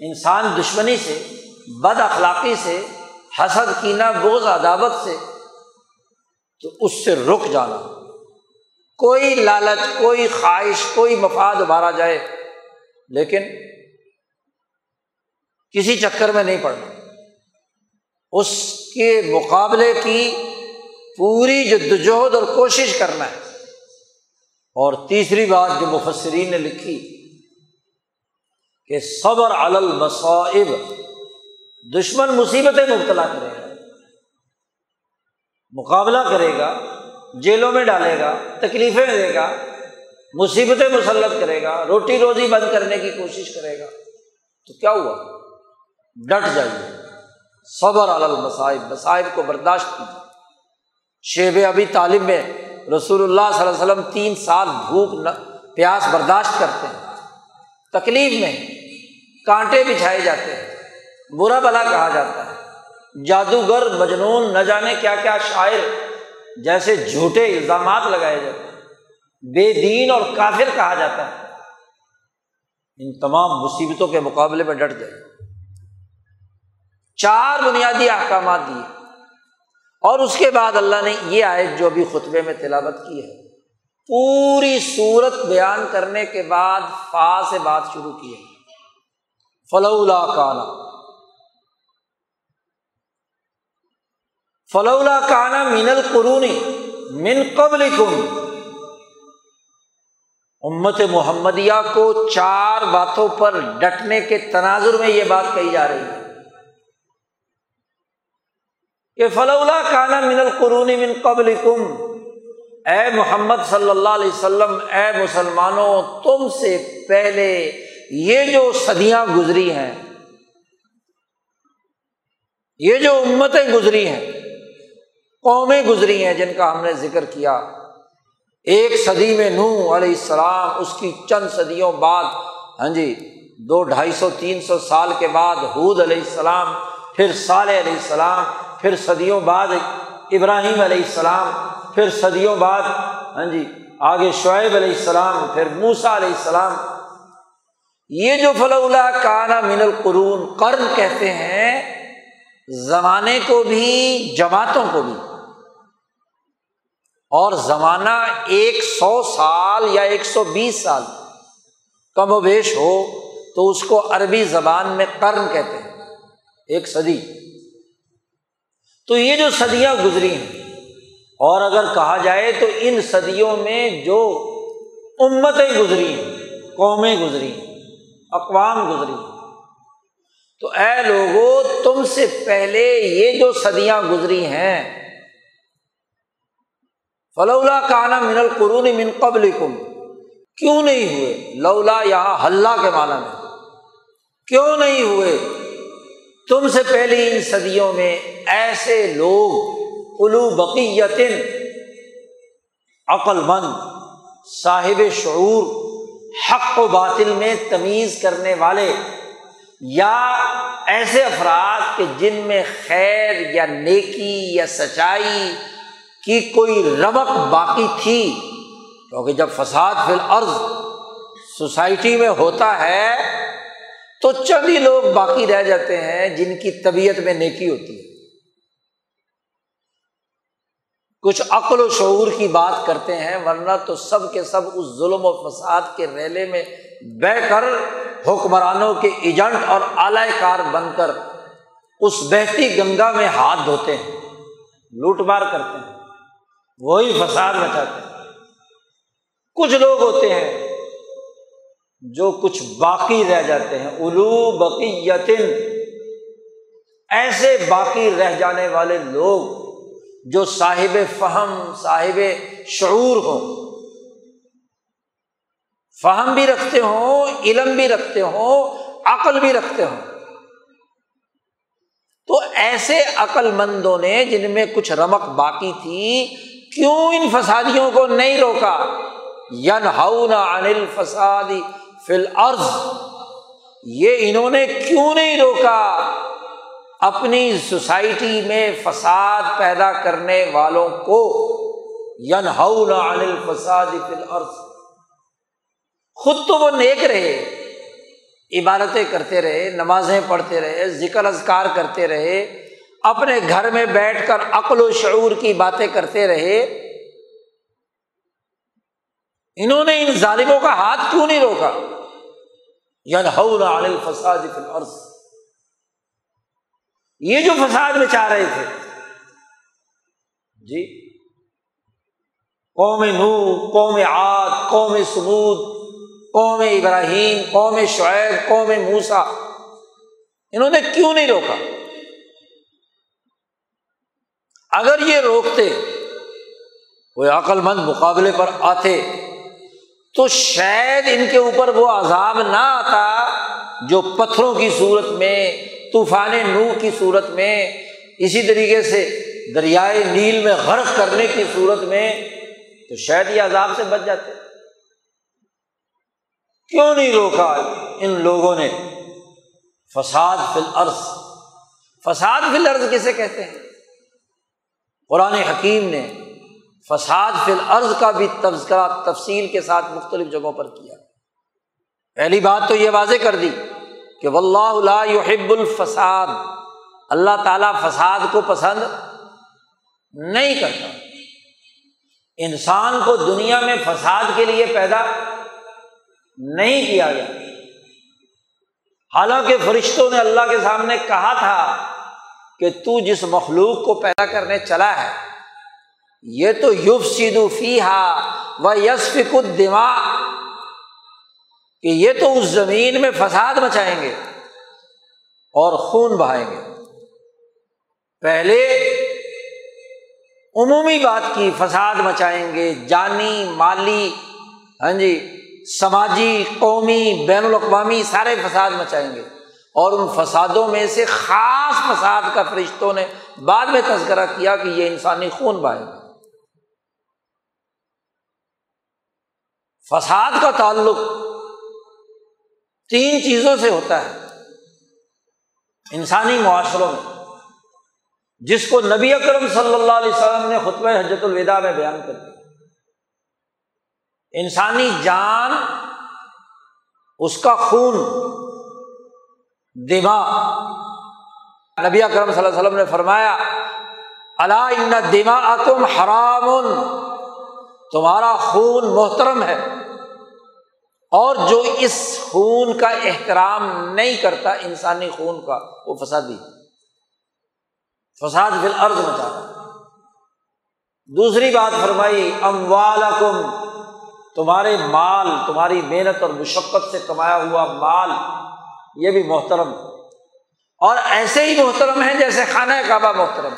انسان دشمنی سے، بد اخلاقی سے، حسد کینا بوز عداوت سے، تو اس سے رک جانا۔ کوئی لالچ، کوئی خواہش، کوئی مفاد ابھارا جائے، لیکن کسی چکر میں نہیں پڑنا۔ اس کے مقابلے کی پوری جدوجہد اور کوشش کرنا ہے اور تیسری بات جو مفسرین نے لکھی کہ صبر المصائب، دشمن مصیبتیں مبتلا کرے گا، مقابلہ کرے گا، جیلوں میں ڈالے گا، تکلیفیں دے گا، مصیبتیں مسلط کرے گا، روٹی روزی بند کرنے کی کوشش کرے گا، تو کیا ہوا؟ ڈٹ جائیے۔ صبر المصائب، مصائب کو برداشت کیجیے۔ شیب ابھی تعلیم میں رسول اللہ صلی اللہ علیہ وسلم تین سال بھوک پیاس برداشت کرتے ہیں۔ تکلیف میں کانٹے بچھائے جاتے ہیں۔ برا بلا کہا جاتا ہے۔ جادوگر مجنون نہ جانے کیا کیا شاعر جیسے جھوٹے الزامات لگائے جاتے ہیں۔ بے دین اور کافر کہا جاتا ہے۔ ان تمام مصیبتوں کے مقابلے میں ڈٹ جائے چار بنیادی احکامات دیے۔ اور اس کے بعد اللہ نے یہ آیت جو ابھی خطبے میں تلاوت کی ہے، پوری صورت بیان کرنے کے بعد فا سے بات شروع کی ہے۔ فلولا کانا فلولا کانا من القرونی من قبل کن امت محمدیہ کو چار باتوں پر ڈٹنے کے تناظر میں یہ بات کہی جا رہی ہے۔ کہ فلولا کانا من القرونی من قبل کم اے محمد صلی اللہ علیہ وسلم، اے مسلمانوں، تم سے پہلے یہ جو صدیاں گزری ہیں، یہ جو امتیں گزری ہیں، قومیں گزری ہیں جن کا ہم نے ذکر کیا، ایک صدی میں نو علیہ السلام، اس کی چند صدیوں بعد ہاں جی دو ڈھائی سو، تین سو سال کے بعد حود علیہ السلام، پھر صالح علیہ السلام پھر صدیوں بعد ابراہیم علیہ السلام، پھر صدیوں بعد ہاں جی آگے شعیب علیہ السلام، پھر موسا علیہ السلام۔ یہ جو فلا کانا من القرون، قرن کہتے ہیں، زمانے کو بھی، جماعتوں کو بھی۔ اور زمانہ ایک سو سال یا ایک سو بیس سال، کم و بیش ہو، تو اس کو عربی زبان میں قرن کہتے ہیں۔ ایک صدی۔ تو یہ جو صدیاں گزری ہیں، اور اگر کہا جائے تو ان صدیوں میں جو امتیں گزری ہیں، قومیں گزری ہیں، اقوام گزری تو اے لوگو، تم سے پہلے یہ جو صدیاں گزری ہیں، فلولا کانا من القرون من قبل کم کیوں نہیں ہوئے؟ لولا یہاں ہلہ کے معنی میں، کیوں نہیں ہوئے؟ تم سے پہلی ان صدیوں میں ایسے لوگ الو بقیتن عقل مند صاحب شعور، حق و باطل میں تمیز کرنے والے، یا ایسے افراد کہ جن میں خیر یا نیکی یا سچائی کی کوئی ربق باقی تھی۔ کیونکہ جب فساد فی الارض سوسائٹی میں ہوتا ہے تو چند ہی لوگ باقی رہ جاتے ہیں جن کی طبیعت میں نیکی ہوتی ہے۔ کچھ عقل و شعور کی بات کرتے ہیں، ورنہ تو سب کے سب اس ظلم و فساد کے ریلے میں بہ کر حکمرانوں کے ایجنٹ اور اعلی کار بن کر اس بہتی گنگا میں ہاتھ دھوتے ہیں، لوٹ مار کرتے ہیں، وہی فساد مچاتے ہیں۔ کچھ لوگ ہوتے ہیں جو کچھ باقی رہ جاتے ہیں۔ الو بقیتن، ایسے باقی رہ جانے والے لوگ جو صاحب فہم، صاحب شعور ہو فہم بھی رکھتے ہوں، علم بھی رکھتے ہوں، عقل بھی رکھتے ہوں۔ تو ایسے عقل مندوں نے جن میں کچھ رمک باقی تھی، کیوں ان فسادیوں کو نہیں روکا؟ ین انل فسادی فل عرض یہ انہوں نے کیوں نہیں روکا؟ اپنی سوسائٹی میں فساد پیدا کرنے والوں کو۔ ین الفساد خود تو وہ نیک رہے، عبادتیں کرتے رہے، نمازیں پڑھتے رہے، ذکر ازکار کرتے رہے، اپنے گھر میں بیٹھ کر عقل و شعور کی باتیں کرتے رہے۔ انہوں نے ان ظالموں کا ہاتھ کیوں نہیں روکا؟ عن الفساد فی الارض۔ یہ جو فساد میں چاہ رہے تھے۔ جی۔ قوم نو قوم عاد، قوم سمود قوم ابراہیم، قوم شعیب، قوم موسا انہوں نے کیوں نہیں روکا؟ اگر یہ روکتے کوئی عقل مند مقابلے پر آتے۔ تو شاید ان کے اوپر وہ عذاب نہ آتا جو پتھروں کی صورت میں، طوفان نو کی صورت میں، اسی طریقے سے دریائے نیل میں غرق کرنے کی صورت میں، تو شاید یہ عذاب سے بچ جاتے۔ کیوں نہیں روکا؟ ان لوگوں نے۔ فساد فی الارض۔ فساد فی الارض کسے کہتے ہیں؟ قرآن حکیم نے فساد فی الارض کا بھی تذکرہ تفصیل کے ساتھ مختلف جگہوں پر کیا۔ پہلی بات تو یہ واضح کر دی کہ لا يحب الفساد۔ اللہ تعالیٰ فساد کو پسند نہیں کرتا۔ انسان کو دنیا میں فساد کے لیے پیدا نہیں کیا گیا۔ حالانکہ فرشتوں نے اللہ کے سامنے کہا تھا کہ تو جس مخلوق کو پیدا کرنے چلا ہے یہ تو یوف سیدو فی ہا و یس دماغ کہ یہ تو اس زمین میں فساد مچائیں گے اور خون بہائیں گے۔ پہلے عمومی بات کی فساد مچائیں گے، جانی، مالی ہاں جی سماجی، قومی، بین الاقوامی سارے فساد مچائیں گے۔ اور ان فسادوں میں سے خاص فساد کا فرشتوں نے بعد میں تذکرہ کیا کہ یہ انسانی خون بہائے گا فساد کا تعلق تین چیزوں سے ہوتا ہے۔ انسانی معاشروں میں، جس کو نبی اکرم صلی اللہ علیہ وسلم نے خطبہ حجت الوداع میں بیان کر دیا۔ انسانی جان، اس کا خون، دماغ۔ نبی اکرم صلی اللہ علیہ وسلم نے فرمایا اللہ ان دما تم حرام، تمہارا خون محترم ہے۔ اور جو اس خون کا احترام نہیں کرتا، انسانی خون کا، وہ فسادی فساد فی الارض مچا۔ دوسری بات فرمائی، اموالکم، تمہارے مال، تمہاری محنت اور مشقت سے کمایا ہوا مال، یہ بھی محترم۔ اور ایسے ہی محترم ہے جیسے خانہ کعبہ محترم۔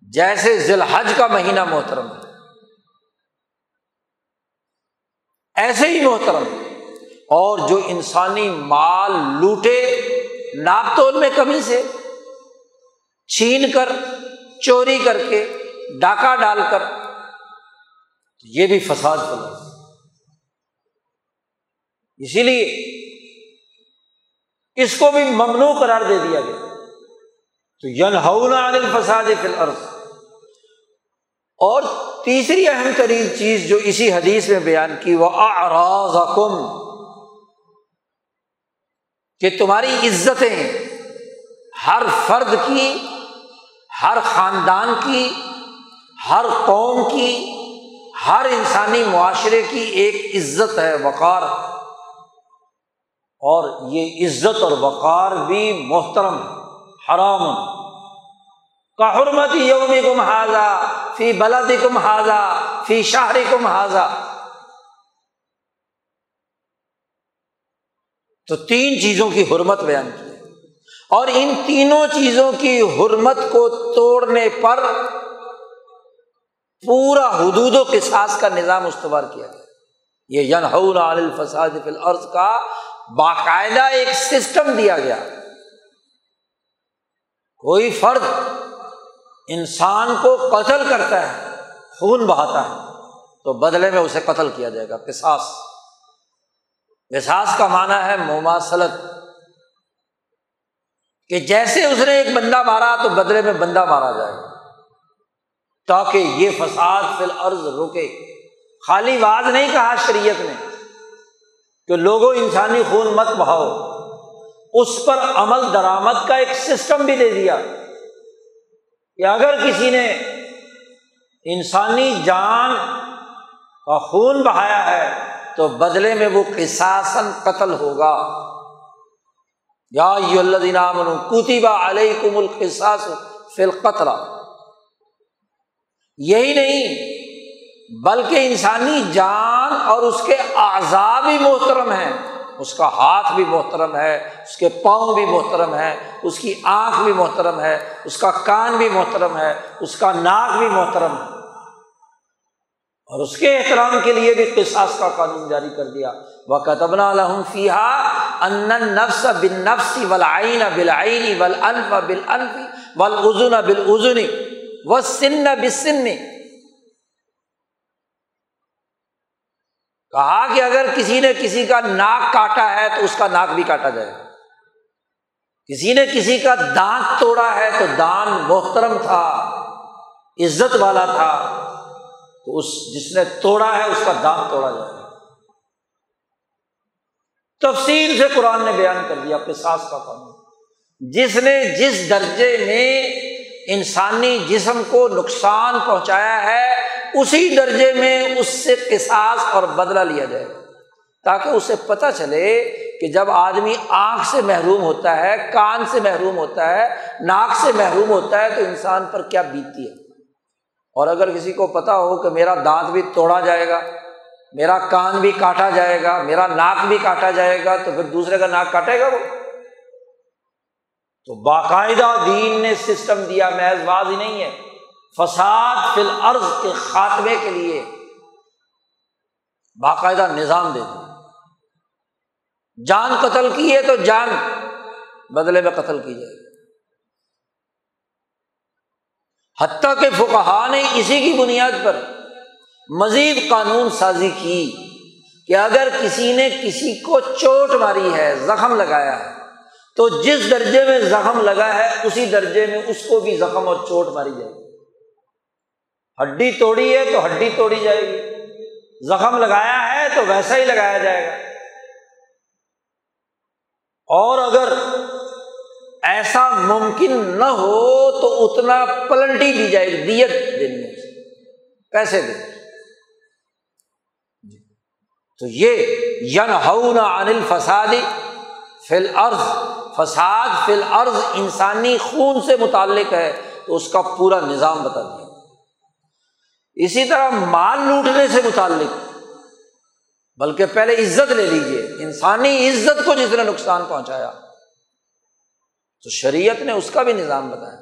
جیسے ذی الحج کا مہینہ محترم۔ ہے ایسے ہی محترم، اور جو انسانی مال لوٹے ناپ تول میں کمی سے، چھین کر، چوری کر کے، ڈاکہ ڈال کر، یہ بھی فساد پلا اسی لیے اس کو بھی ممنوع قرار دے دیا گیا۔ تو ین عن الفساد فی الارض۔ اور تیسری اہم ترین چیز جو اسی حدیث میں بیان کی، وہ اراض کہ تمہاری عزتیں ہر فرد کی، ہر خاندان کی، ہر قوم کی، ہر انسانی معاشرے کی ایک عزت ہے، وقار۔ اور یہ عزت اور وقار بھی محترم، حرام۔ کا حرمت یوم کم حاضہ فی بلد کم حاضہ فی شاہری کم حاضہ تو تین چیزوں کی حرمت بیان کی۔ اور ان تینوں چیزوں کی حرمت کو توڑنے پر پورا حدود و قصاص کا نظام استوار کیا گیا۔ یہ ینحون عن الفساد فی الارض کا باقاعدہ ایک سسٹم دیا گیا۔ کوئی فرد انسان کو قتل کرتا ہے، خون بہاتا ہے، تو بدلے میں اسے قتل کیا جائے گا، قصاص۔ قصاص کا معنی ہے مماثلت۔ کہ جیسے اس نے ایک بندہ مارا، تو بدلے میں بندہ مارا جائے۔ گا تاکہ یہ فساد فی الارض رکے۔ خالی واز نہیں کہا شریعت نے کہ لوگوں، انسانی خون مت بہاؤ۔ اس پر عمل، درآمد کا ایک سسٹم بھی دے دیا۔ کہ اگر کسی نے انسانی جان کا خون بہایا ہے تو بدلے میں وہ قصاصن قتل ہوگا۔ یا من کتبہ علیہ کم القصاص فی القتل۔ یہی نہیں، بلکہ انسانی جان اور اس کے اعضاء بھی محترم ہیں۔ اس کا ہاتھ بھی محترم ہے، اس کے پاؤں بھی محترم ہے اس کی آنکھ بھی محترم ہے، اس کا کان بھی محترم ہے، اس کا ناک بھی محترم ہے۔ اور اس کے احترام کے لیے بھی قصاص کا قانون جاری کر دیا۔ وہ قطبنا الحم فیحا ان نفس بن نفسی ولعین بلعینی ول انف بل انفی ول ازن بل ازنی و سن بسنی کہا کہ اگر کسی نے کسی کا ناک کاٹا ہے تو اس کا ناک بھی کاٹا جائے کسی نے کسی کا دانت توڑا ہے تو دان محترم تھا، عزت والا تھا، تو اس جس نے توڑا ہے اس کا دانت توڑا جائے تفصیل سے قرآن نے بیان کر دیا قصاص کا قانون جس نے جس درجے میں انسانی جسم کو نقصان پہنچایا ہے اسی درجے میں اس سے قصاص اور بدلا لیا جائے تاکہ اسے پتہ چلے کہ جب آدمی آنکھ سے محروم ہوتا ہے، کان سے محروم ہوتا ہے، ناک سے محروم ہوتا ہے، تو انسان پر کیا بیتتی ہے؟ اور اگر کسی کو پتا ہو کہ میرا دانت بھی توڑا جائے گا، میرا کان بھی کاٹا جائے گا، میرا ناک بھی کاٹا جائے گا، تو پھر دوسرے کا ناک کاٹے گا وہ؟ تو باقاعدہ دین نے سسٹم دیا، محض باز ہی نہیں ہے۔ فساد فی الارض کے خاتمے کے لیے باقاعدہ نظام دے دیا جان قتل کی ہے تو جان بدلے میں قتل کی جائے۔ گی حتیٰ کہ فکہ نے اسی کی بنیاد پر مزید قانون سازی کی کہ اگر کسی نے کسی کو چوٹ ماری ہے، زخم لگایا ہے، تو جس درجے میں زخم لگا ہے، اسی درجے میں اس کو بھی زخم اور چوٹ ماری جائے۔ گی ہڈی توڑی ہے تو ہڈی توڑی جائے گی۔ زخم لگایا ہے تو ویسا ہی لگایا جائے گا۔ اور اگر ایسا ممکن نہ ہو تو اتنا پلنٹی دی جائے گی دیت دینی ہے پیسے دیں جی۔ تو یہ ین ہو انل فسادی فل عرض فساد فل عرض انسانی خون سے متعلق ہے۔ تو اس کا پورا نظام بتا دیا۔ اسی طرح مال لوٹنے سے متعلق، بلکہ پہلے عزت لے لیجیے انسانی عزت کو جس نے نقصان پہنچایا، تو شریعت نے اس کا بھی نظام بتایا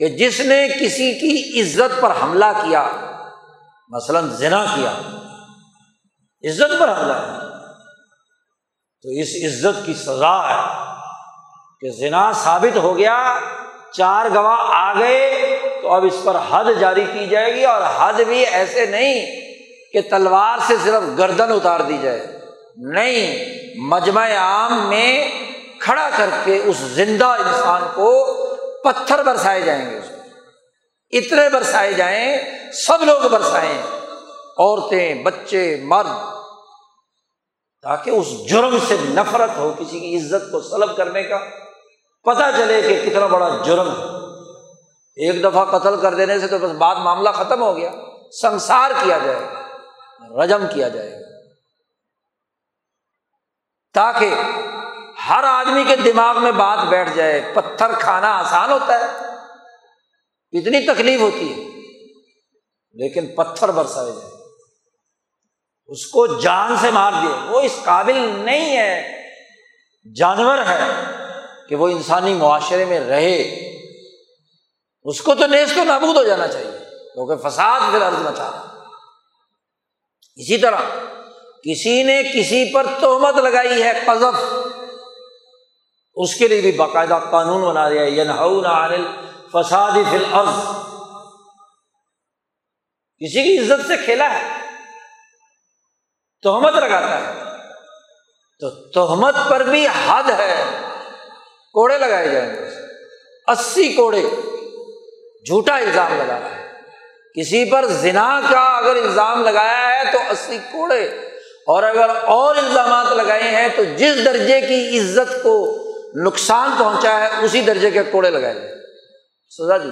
کہ جس نے کسی کی عزت پر حملہ کیا، مثلاً زنا کیا، عزت پر حملہ کیا تو اس عزت کی سزا ہے کہ زنا ثابت ہو گیا، چار گواہ آ گئے تو اب اس پر حد جاری کی جائے گی اور حد بھی ایسے نہیں کہ تلوار سے صرف گردن اتار دی جائے۔ نہیں، مجمع عام میں کھڑا کر کے اس زندہ انسان کو پتھر برسائے جائیں گے۔ اس اتنے برسائے جائیں، سب لوگ برسائیں، عورتیں، بچے، مرد، تاکہ اس جرم سے نفرت ہو، کسی کی عزت کو سلب کرنے کا پتا چلے کہ کتنا بڑا جرم ہے۔ ایک دفعہ قتل کر دینے سے تو بس بات معاملہ ختم ہو گیا۔ سنسار کیا جائے گا، رجم کیا جائے گا۔ تاکہ ہر آدمی کے دماغ میں بات بیٹھ جائے، پتھر کھانا آسان ہوتا ہے، اتنی تکلیف ہوتی ہے، لیکن پتھر برسائے جائے۔ اس کو جان سے مار دے وہ اس قابل نہیں ہے، جانور ہے کہ وہ انسانی معاشرے میں رہے۔ اس کو تو نیز تو نابود ہو جانا چاہیے، کیونکہ فساد پھر عرض مچا اسی طرح کسی نے کسی پر تہمت لگائی ہے، قذف، اس کے لیے بھی باقاعدہ قانون بنا دیا ین فساد فل عرض کسی کی عزت سے کھیلا ہے، تہمت لگاتا ہے۔ تو تہمت پر بھی حد ہے۔ کوڑے لگائے جائیں گے۔ اسی کوڑے جھوٹا الزام لگا رہا ہے۔ کسی پر زنا کا اگر الزام لگایا ہے تو اسی کوڑے۔ اور اگر اور الزامات لگائے ہیں تو جس درجے کی عزت کو نقصان پہنچا ہے، اسی درجے کے کوڑے لگائے جائیں سزا دی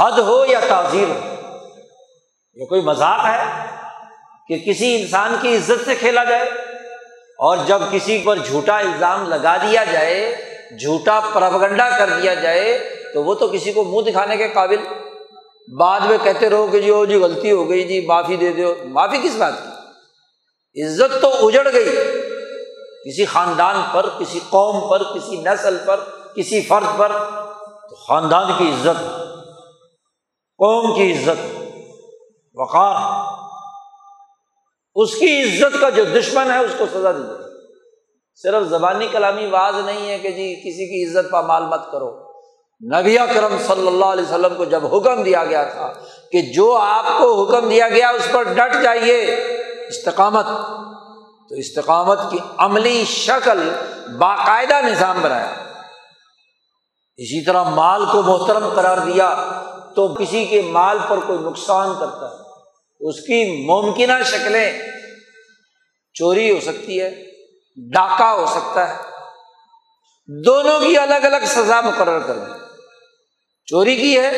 حد ہو یا تعزیر ہو، یہ کوئی مذاق ہے کہ کسی انسان کی عزت سے کھیلا جائے؟ اور جب کسی پر جھوٹا الزام لگا دیا جائے، جھوٹا پرگنڈا کر دیا جائے تو وہ تو کسی کو منہ دکھانے کے قابل بعد میں کہتے رہو کہ جی او جی غلطی ہو گئی جی معافی دے دو معافی کس بات کی؟ عزت تو اجڑ گئی۔ کسی خاندان پر، کسی قوم پر، کسی نسل پر، کسی فرد پر۔ تو خاندان کی عزت، قوم کی عزت، وقار۔ اس کی عزت کا جو دشمن ہے، اس کو سزا دی صرف زبانی کلامی واز نہیں ہے کہ جی کسی کی عزت پا مال مت کرو۔ نبی کرم صلی اللہ علیہ وسلم کو جب حکم دیا گیا تھا کہ جو آپ کو حکم دیا گیا اس پر ڈٹ جائیے، استقامت۔ تو استقامت کی عملی شکل باقاعدہ نظام بنایا۔ اسی طرح مال کو محترم قرار دیا تو کسی کے مال پر کوئی نقصان کرتا ہے، اس کی ممکنہ شکلیں چوری ہو سکتی ہے، ڈاکہ ہو سکتا ہے۔ دونوں کی الگ الگ سزا مقرر کر دیں چوری کی ہے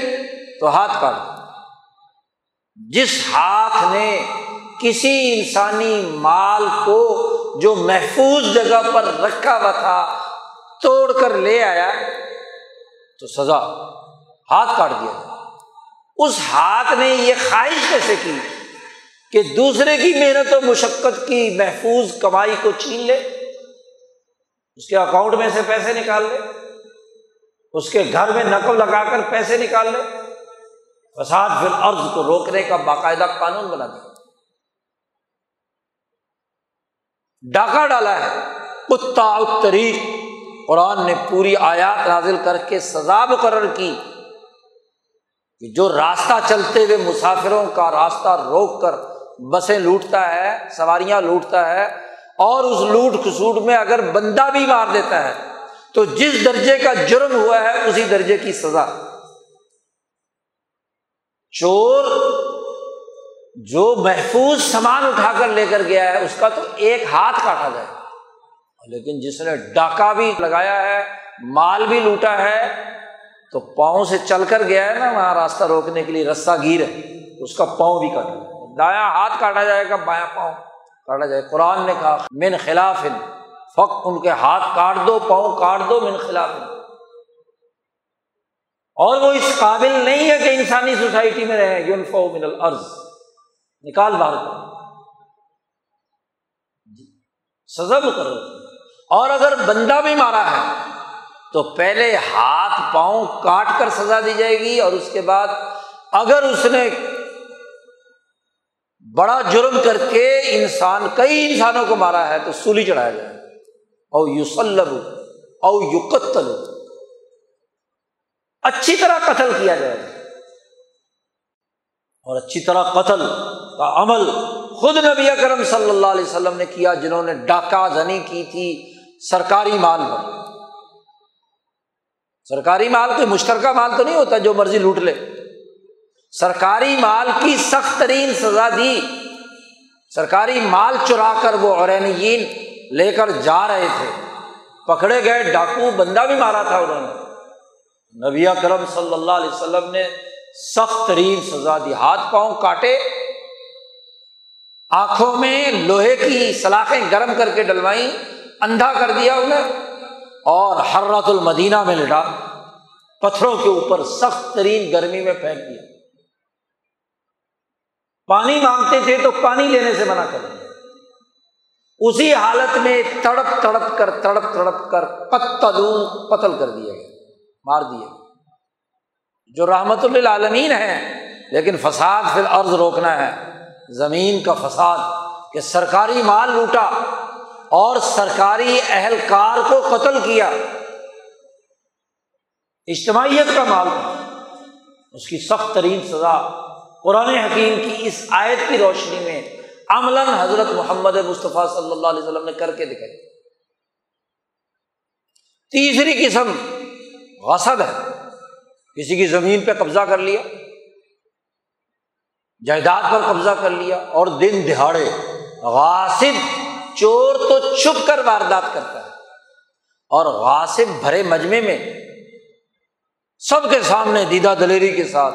تو ہاتھ کاٹ۔ جس ہاتھ نے کسی انسانی مال کو جو محفوظ جگہ پر رکھا ہوا تھا توڑ کر لے آیا، تو سزا ہاتھ کاٹ دیا۔ اس ہاتھ نے یہ خواہش کیسے کی کہ دوسرے کی محنت و مشقت کی محفوظ کمائی کو چھین لے، اس کے اکاؤنٹ میں سے پیسے نکال لے۔ اس کے گھر میں نقل لگا کر پیسے نکال لے۔ فساد پھر عرض کو روکنے کا باقاعدہ قانون بنا دیا۔ ڈاکہ ڈالا ہے۔ کتا اتریق قرآن نے پوری آیات نازل کر کے سزا مقرر کی کہ جو راستہ چلتے ہوئے مسافروں کا راستہ روک کر بسیں لوٹتا ہے، سواریاں لوٹتا ہے اور اس لوٹ کسوٹ میں اگر بندہ بھی مار دیتا ہے تو جس درجے کا جرم ہوا ہے، اسی درجے کی سزا۔ چور جو محفوظ سامان اٹھا کر لے کر گیا ہے، اس کا تو ایک ہاتھ کاٹا جائے۔ لیکن جس نے ڈاکہ بھی لگایا ہے، مال بھی لوٹا ہے، تو پاؤں سے چل کر گیا ہے نا، وہاں راستہ روکنے کے لیے رسا گیر ہے۔ اس کا پاؤں بھی کاٹا جائے۔ دایا ہاتھ کاٹا جائے گا، بایاں پاؤں کاٹا جائے۔ قرآن نے کہا، من خلاف فق ان کے ہاتھ کاٹ دو، پاؤں کاٹ دو، من خلاف۔ اور وہ اس قابل نہیں ہے کہ انسانی سوسائٹی میں رہے یونفو من الارض۔ نکال باہر۔ کر سزا مقرر۔ اور اگر بندہ بھی مارا ہے، تو پہلے ہاتھ، پاؤں کاٹ کر سزا دی جائے گی۔ اور اس کے بعد اگر اس نے بڑا جرم کر کے انسان، کئی انسانوں کو مارا ہے، تو سولی چڑھایا جائے۔ او یوسلب او یو اچھی طرح قتل کیا جائے اور اچھی طرح قتل کا عمل خود نبی اکرم صلی اللہ علیہ وسلم نے کیا، جنہوں نے ڈاکہ زنی کی تھی سرکاری مال پر۔ سرکاری مال کوئی مشترکہ مال تو نہیں ہوتا جو مرضی لوٹ لے۔ سرکاری مال کی سخت ترین سزا دی۔ سرکاری مال چرا کر وہ اورینین لے کر جا رہے تھے۔ پکڑے گئے، ڈاکو بندہ بھی مارا تھا انہوں نے۔ نبی کرم صلی اللہ علیہ وسلم نے سخت ترین سزا دی۔ ہاتھ پاؤں کاٹے۔ آنکھوں میں لوہے کی سلاخیں گرم کر کے ڈلوائی اندھا کر دیا انہیں۔ اور حرت المدینہ میں لٹا۔ پتھروں کے اوپر سخت ترین گرمی میں پھینک دیا۔ پانی مانگتے تھے تو پانی لینے سے منع کر دیا۔ اسی حالت میں تڑپ تڑپ کر تڑپ تڑپ کر پتلوں قتل کر دیا گیا، مار دیا گیا۔ جو رحمت اللہ عالمین ہے، لیکن فساد پھر عرض روکنا ہے۔ زمین کا فساد کہ سرکاری مال لوٹا اور سرکاری اہلکار کو قتل کیا۔ اجتماعیت کا مال تھا۔ اس کی سخت ترین سزا قرآن حکیم کی اس آیت کی روشنی میں عملاً حضرت محمد مصطفیٰ صلی اللہ علیہ وسلم نے کر کے دکھائی۔ تیسری قسم غصب ہے۔ کسی کی زمین پہ قبضہ کر لیا، جائیداد پر قبضہ کر لیا اور دن دہاڑے غاصب چور تو چھپ کر واردات کرتا ہے۔ اور غاصب بھرے مجمے میں سب کے سامنے دیدا دلیری کے ساتھ،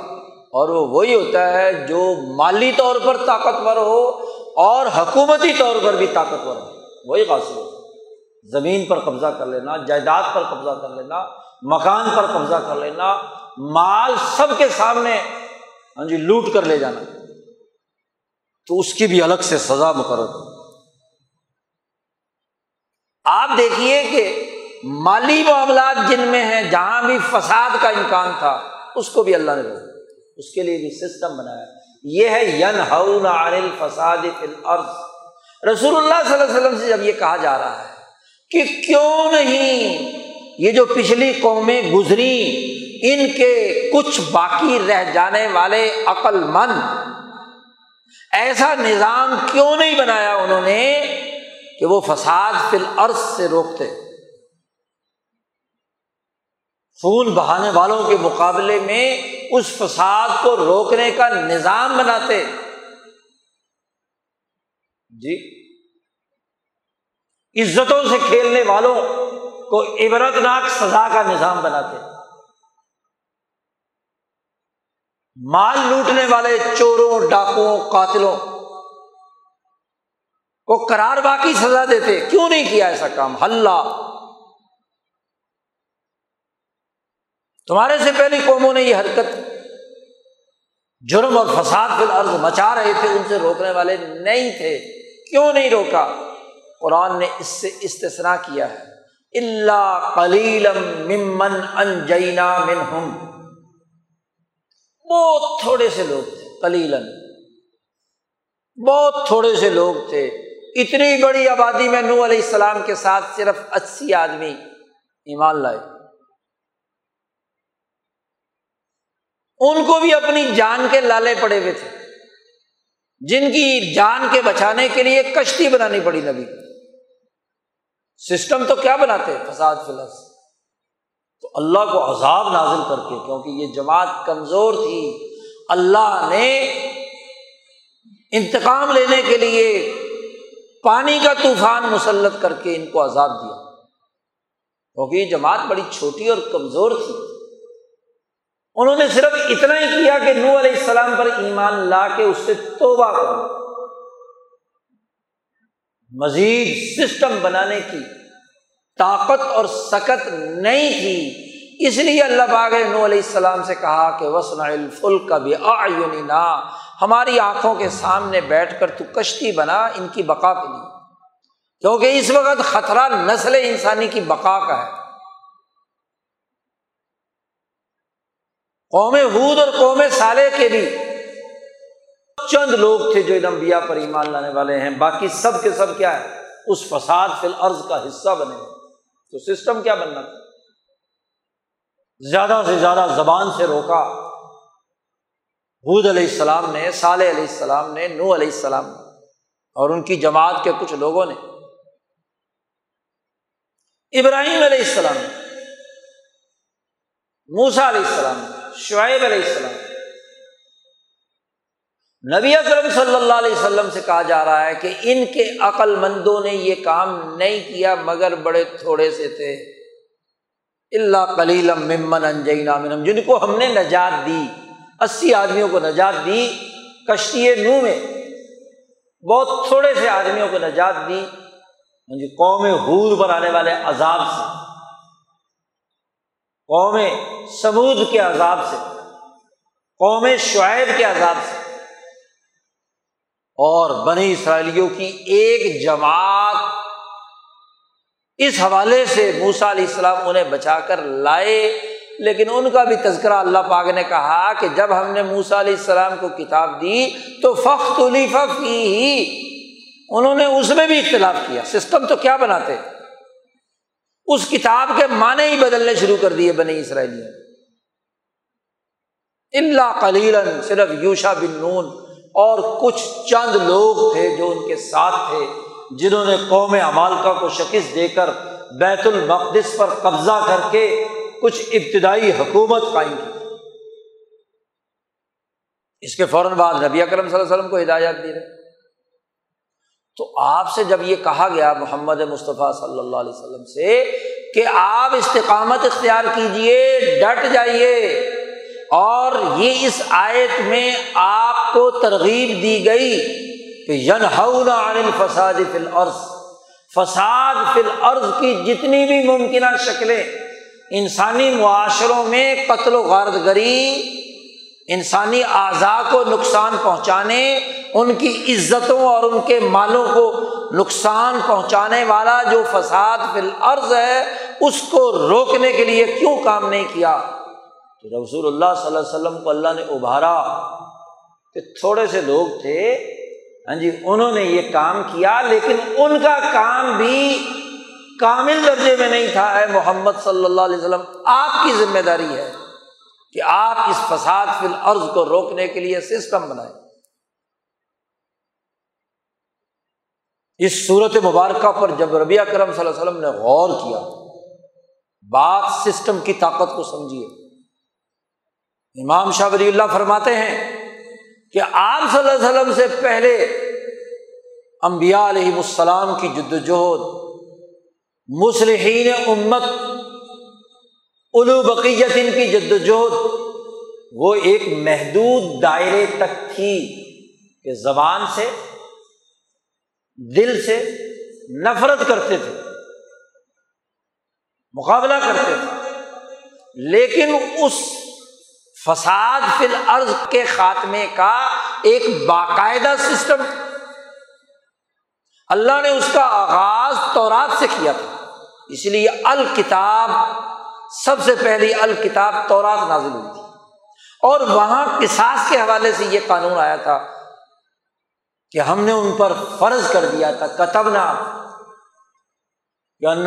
اور وہ وہی ہوتا ہے جو مالی طور پر طاقتور ہو اور حکومتی طور پر بھی طاقتور ہو وہی حاصل ہو۔ زمین پر قبضہ کر لینا، جائیداد پر قبضہ کر لینا، مکان پر قبضہ کر لینا، مال سب کے سامنے ہاں جی لوٹ کر لے جانا۔ تو اس کی بھی الگ سے سزا مقرر ہو۔ آپ دیکھیے کہ مالی معاملات جن میں ہیں، جہاں بھی فساد کا امکان تھا، اس کو بھی اللہ نے روکا اس کے لیے بھی سسٹم بنایا۔ یہ ہے ین ہن عن فساد رسول اللہ صلی اللہ علیہ وسلم سے جب یہ کہا جا رہا ہے کہ کیوں نہیں یہ جو پچھلی قومیں گزری، ان کے کچھ باقی رہ جانے والے عقل مند، ایسا نظام کیوں نہیں بنایا انہوں نے کہ وہ فساد فی الارض سے روکتے؟ خون بہانے والوں کے مقابلے میں اس فساد کو روکنے کا نظام بناتے۔ جی۔ عزتوں سے کھیلنے والوں کو عبرت ناک سزا کا نظام بناتے۔ مال لوٹنے والے چوروں ڈاکوؤں قاتلوں کو کرار باقی سزا دیتے۔ کیوں نہیں کیا ایسا کام؟ ہلہ تمہارے سے پہلی قوموں نے یہ حرکت جرم اور فساد فی الارض مچا رہے تھے، ان سے روکنے والے نہیں تھے۔ کیوں نہیں روکا؟ قرآن نے اس سے استثنا کیا ہے۔ اللہ کلیلم ممن انجینا منہم بہت تھوڑے سے لوگ تھے کلیلن بہت تھوڑے سے لوگ تھے۔ اتنی بڑی آبادی میں نو علیہ السلام کے ساتھ صرف اسی آدمی ایمان لائے۔ ان کو بھی اپنی جان کے لالے پڑے ہوئے تھے۔ جن کی جان کے بچانے کے لیے کشتی بنانی پڑی نبی۔ سسٹم تو کیا بناتے؟ فساد فلس تو اللہ کو عذاب نازل کر کے، کیونکہ یہ جماعت کمزور تھی۔ اللہ نے انتقام لینے کے لیے پانی کا طوفان مسلط کر کے ان کو عذاب دیا۔ کیونکہ یہ جماعت بڑی چھوٹی اور کمزور تھی۔ انہوں نے صرف اتنا ہی کیا کہ نو علیہ السلام پر ایمان لا کے اس سے توبہ کرو مزید سسٹم بنانے کی طاقت اور سکت نہیں تھی۔ اس لیے اللہ باغ نو علیہ السلام سے کہا کہ وسن الفل کا بھی ہماری آنکھوں کے سامنے بیٹھ کر تو کشتی بنا ان کی بقا کے لیے۔ کیونکہ اس وقت خطرہ نسل انسانی کی بقا کا ہے۔ قوم حود اور قوم سالے کے بھی چند لوگ تھے جو انبیا پر ایمان لانے والے ہیں۔ باقی سب کے سب کیا ہے؟ اس فساد فی الارض کا حصہ بنے تو سسٹم کیا بننا تھا؟ زیادہ سے زیادہ زبان سے روکا۔ حود علیہ السلام نے، صالح علیہ السلام نے نو علیہ السلام اور ان کی جماعت کے کچھ لوگوں نے۔ ابراہیم علیہ السلام موسا علیہ السلام شعیب علیہ السلام۔ نبی اکرم صلی اللہ علیہ وسلم سے کہا جا رہا ہے کہ ان کے عقل مندوں نے یہ کام نہیں کیا مگر بڑے تھوڑے سے تھے۔ اللہ کلیلم ممن انجینا منم جن کو ہم نے نجات دی، اسی آدمیوں کو نجات دی، کشتی نو میں بہت تھوڑے سے آدمیوں کو نجات دی۔ ہاں جی، قوم حور پر آنے والے عذاب سے۔ قوم سمود کے عذاب سے، قوم شعیب کے عذاب سے۔ اور بنی اسرائیلیوں کی ایک جماعت اس حوالے سے موسا علیہ السلام انہیں بچا کر لائے، لیکن ان کا بھی تذکرہ اللہ پاک نے کہا کہ جب ہم نے موسا علیہ السلام کو کتاب دی تو فخت ہی انہوں نے اس میں بھی اختلاف کیا۔ سسٹم تو کیا بناتے؟ اس کتاب کے معنی ہی بدلنے شروع کر دیے بنی اسرائیلی اللہ کلیلن صرف یوشا بن نون اور کچھ چند لوگ تھے جو ان کے ساتھ تھے، جنہوں نے قوم امالکا کو شکست دے کر بیت المقدس پر قبضہ کر کے کچھ ابتدائی حکومت قائم کی۔ اس کے فوراً بعد نبی اکرم صلی اللہ علیہ وسلم کو ہدایات دی رہے۔ تو آپ سے جب یہ کہا گیا محمد مصطفیٰ صلی اللہ علیہ وسلم سے کہ آپ استقامت اختیار کیجیے ڈٹ جائیے، اور یہ اس آیت میں آپ کو ترغیب دی گئی کہ ین عن الفساد فی الارض، فساد فی الارض کی جتنی بھی ممکنہ شکلیں، انسانی معاشروں میں قتل و غارت گری، انسانی اعضاء کو نقصان پہنچانے ان کی عزتوں اور ان کے مالوں کو نقصان پہنچانے والا جو فساد فی الارض ہے، اس کو روکنے کے لیے کیوں کام نہیں کیا؟ تو رسول اللہ صلی اللہ علیہ وسلم کو اللہ نے ابھارا کہ تھوڑے سے لوگ تھے ہاں جی انہوں نے یہ کام کیا، لیکن ان کا کام بھی کامل درجے میں نہیں تھا۔ اے محمد صلی اللہ علیہ وسلم، آپ کی ذمہ داری ہے کہ آپ اس فساد فی الارض کو روکنے کے لیے سسٹم بنائیں۔ اس صورت مبارکہ پر جب ربیہ کرم صلی اللہ علیہ وسلم نے غور کیا، بات سسٹم کی طاقت کو سمجھیے۔ امام شاہ ولی اللہ فرماتے ہیں کہ آپ صلی اللہ علیہ وسلم سے پہلے امبیا علیہ السلام کی جد وجہد مسلحین امت الو بقیت ان کی جد وجہد وہ ایک محدود دائرے تک تھی کہ زبان سے دل سے نفرت کرتے تھے، مقابلہ کرتے تھے۔ لیکن اس فساد فی الارض کے خاتمے کا ایک باقاعدہ سسٹم اللہ نے اس کا آغاز تورات سے کیا تھا۔ اس لیے الکتاب، سب سے پہلی الکتاب تورات نازل ہوئی تھی۔ اور وہاں کساس کے حوالے سے یہ قانون آیا تھا کہ ہم نے ان پر فرض کر دیا تھا کتب نہ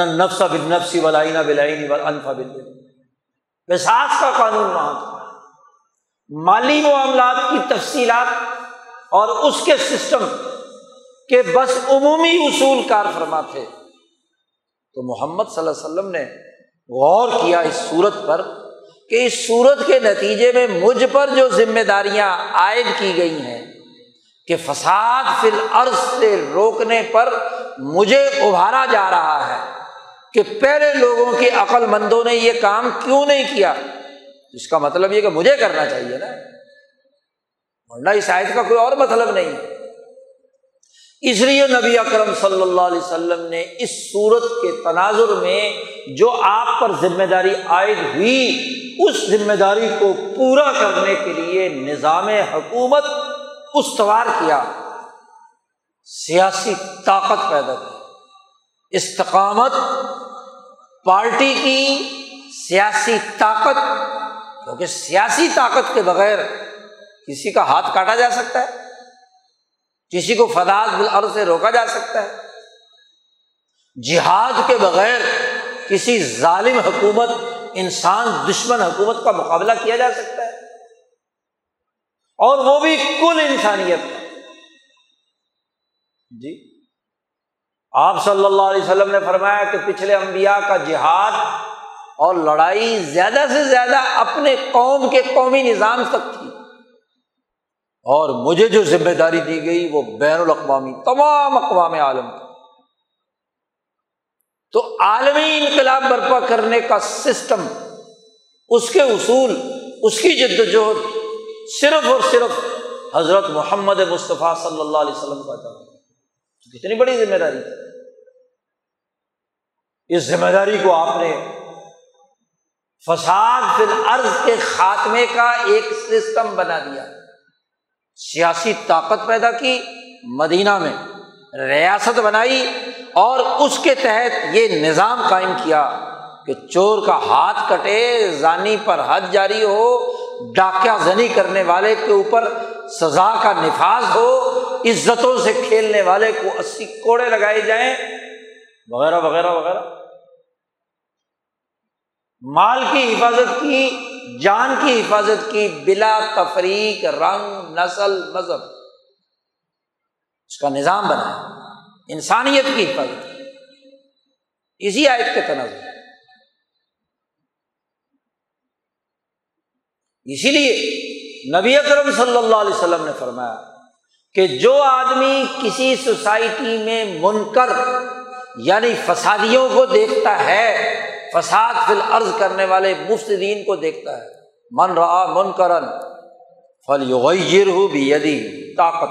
نفس بل نفسی ولائنا بلائنی انفا بل قصاص کا قانون وہاں تھا۔ مالی معاملات کی تفصیلات اور اس کے سسٹم کے بس عمومی اصول کار فرما تھے۔ تو محمد صلی اللہ علیہ وسلم نے غور کیا اس صورت پر کہ اس صورت کے نتیجے میں مجھ پر جو ذمہ داریاں عائد کی گئی ہیں کہ فساد فی الارض سے روکنے پر مجھے ابھارا جا رہا ہے کہ پہلے لوگوں کی عقل مندوں نے یہ کام کیوں نہیں کیا؟ اس کا مطلب یہ کہ مجھے کرنا چاہیے نا۔ ورنہ اس آیت کا کوئی اور مطلب نہیں۔ اس لیے نبی اکرم صلی اللہ علیہ وسلم نے اس صورت کے تناظر میں جو آپ پر ذمہ داری عائد ہوئی، اس ذمہ داری کو پورا کرنے کے لیے نظام حکومت استوار کیا، سیاسی طاقت پیدا کی۔ استقامت، پارٹی کی سیاسی طاقت، کیونکہ سیاسی طاقت کے بغیر کسی کا ہاتھ کاٹا جا سکتا ہے، کسی کو فداد بالعرض سے روکا جا سکتا ہے۔ جہاد کے بغیر کسی ظالم حکومت، انسان، دشمن حکومت کا مقابلہ کیا جا سکتا ہے۔ اور وہ بھی کل انسانیت کا۔ جی۔ آپ صلی اللہ علیہ وسلم نے فرمایا کہ پچھلے انبیاء کا جہاد اور لڑائی زیادہ سے زیادہ اپنے قوم کے قومی نظام تک تھی۔ اور مجھے جو ذمہ داری دی گئی وہ بین الاقوامی، تمام اقوام عالم کی تو عالمی انقلاب برپا کرنے کا سسٹم، اس کے اصول، اس کی جد وجہد صرف اور صرف حضرت محمد مصطفیٰ صلی اللہ علیہ وسلم کا تھا کتنی بڑی ذمہ داری تھی۔ اس ذمہ داری کو آپ نے فساد فی الارض کے خاتمے کا ایک سسٹم بنا دیا۔ سیاسی طاقت پیدا کی، مدینہ میں ریاست بنائی اور اس کے تحت یہ نظام قائم کیا کہ چور کا ہاتھ کٹے، زانی پر حد جاری ہو ڈاکیا زنی کرنے والے کے اوپر سزا کا نفاذ ہو، عزتوں سے کھیلنے والے کو اسی کوڑے لگائے جائیں، وغیرہ وغیرہ وغیرہ۔ مال کی حفاظت کی، جان کی حفاظت کی بلا تفریق، رنگ، نسل، مذہب۔ اس کا نظام بنا انسانیت کی حفاظت۔ کی اسی آیت کے تنازع اسی لیے نبی اکرم صلی اللہ علیہ وسلم نے فرمایا کہ جو آدمی کسی سوسائٹی میں منکر یعنی فسادیوں کو دیکھتا ہے، فساد فی الارض کرنے والے مفت دین کو دیکھتا ہے، من رہا من کرن فل یغیر ہو بھی یدی طاقت۔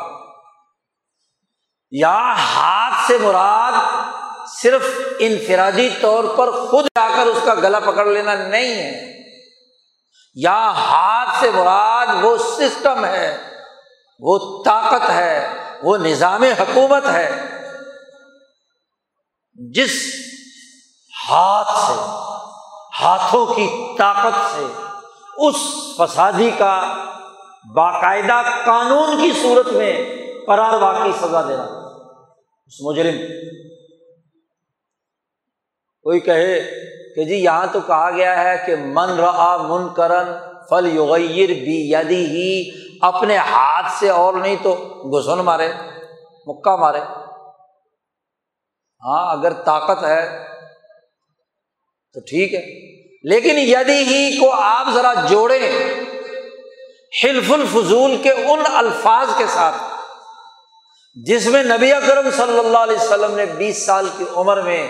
یا ہاتھ سے مراد صرف انفرادی طور پر خود جا کر اس کا گلا پکڑ لینا نہیں ہے۔ یا ہاتھ سے مراد وہ سسٹم ہے، وہ طاقت ہے، وہ نظام حکومت ہے جس ہاتھ سے، ہاتھوں کی طاقت سے اس فسادی کا باقاعدہ قانون کی صورت میں قرار واقعی سزا دینا۔ اس مجرم، کوئی کہے کہ جی یہاں تو کہا گیا ہے کہ من رہا من کرن فل یغیر بھی یدی ہی اپنے ہاتھ سے اور نہیں تو گسن مارے، مکہ مارے۔ ہاں اگر طاقت ہے تو ٹھیک ہے، لیکن یدی ہی کو آپ ذرا جوڑیں حلف الفضول کے ان الفاظ کے ساتھ، جس میں نبی اکرم صلی اللہ علیہ وسلم نے بیس سال کی عمر میں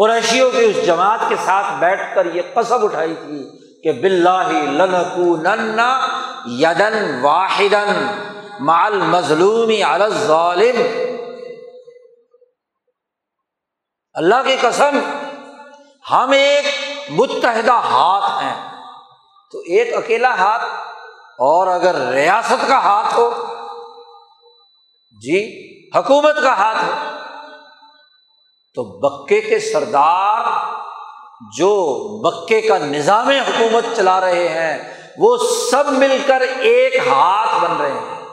قریشیوں کی اس جماعت کے ساتھ بیٹھ کر یہ قصب اٹھائی تھی کہ بلّہ لنکو نن یدن واحد مال مظلومی الظالم۔ اللہ کی قسم، ہم ایک متحدہ ہاتھ ہیں۔ تو ایک اکیلا ہاتھ اور اگر ریاست کا ہاتھ ہو جی حکومت کا ہاتھ ہو تو بکے کے سردار جو بکے کا نظام حکومت چلا رہے ہیں، وہ سب مل کر ایک ہاتھ بن رہے ہیں۔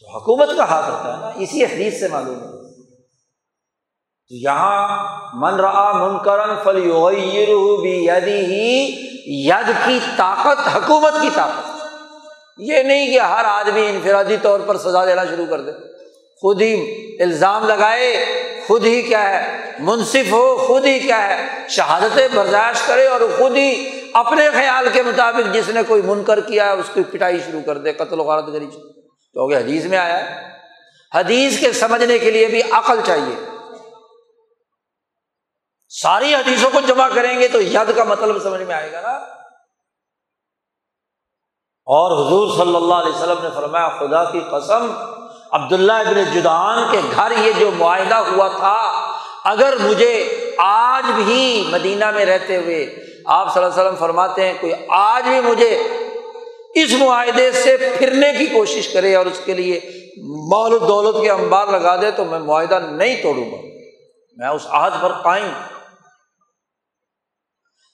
تو حکومت کا ہاتھ ہوتا ہے نا، اسی حدیث سے معلوم ہے۔ تو یہاں من رہا منکرن فل یدی ہی ید کی طاقت، حکومت کی طاقت۔ یہ نہیں کہ ہر آدمی انفرادی طور پر سزا دینا شروع کر دے۔ خود ہی الزام لگائے خود ہی کیا ہے؟ منصف ہو، خود ہی کیا ہے؟ شہادتیں برداشت کرے اور خود ہی اپنے خیال کے مطابق جس نے کوئی منکر کیا ہے، اس کی پٹائی شروع کر دے، قتل و غارت کری تو حدیث میں آیا ہے۔ حدیث کے سمجھنے کے لیے بھی عقل چاہیے۔ ساری حدیثوں کو جمع کریں گے تو ید کا مطلب سمجھ میں آئے گا نا۔ اور حضور صلی اللہ علیہ وسلم نے فرمایا، خدا کی قسم عبداللہ ابن جدان کے گھر یہ جو معاہدہ ہوا تھا، اگر مجھے آج بھی مدینہ میں رہتے ہوئے آپ صلی اللہ علیہ وسلم فرماتے ہیں، کوئی آج بھی مجھے اس معاہدے سے پھرنے کی کوشش کرے اور اس کے لیے مول و دولت کے انبار لگا دے، تو میں معاہدہ نہیں توڑوں گا۔ میں اس عہد پر قائم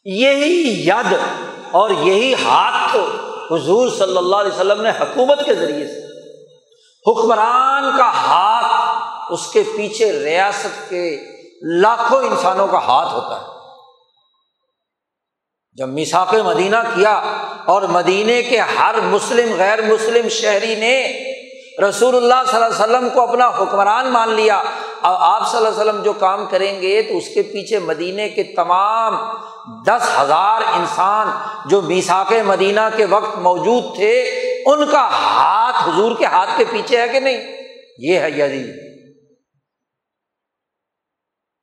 یہی ید اور یہی ہاتھ حضور صلی اللہ علیہ وسلم نے حکومت کے ذریعے سے حکمران کا ہاتھ اس کے پیچھے ریاست کے لاکھوں انسانوں کا ہاتھ ہوتا ہے۔ جب مساق مدینہ کیا اور مدینے کے ہر مسلم، غیر مسلم شہری نے رسول اللہ صلی اللہ علیہ وسلم کو اپنا حکمران مان لیا اور آپ صلی اللہ علیہ وسلم جو کام کریں گے تو اس کے پیچھے مدینے کے تمام دس ہزار انسان جو میساک مدینہ کے وقت موجود تھے ان کا ہاتھ حضور کے ہاتھ کے پیچھے ہے کہ نہیں؟ یہ ہے یدی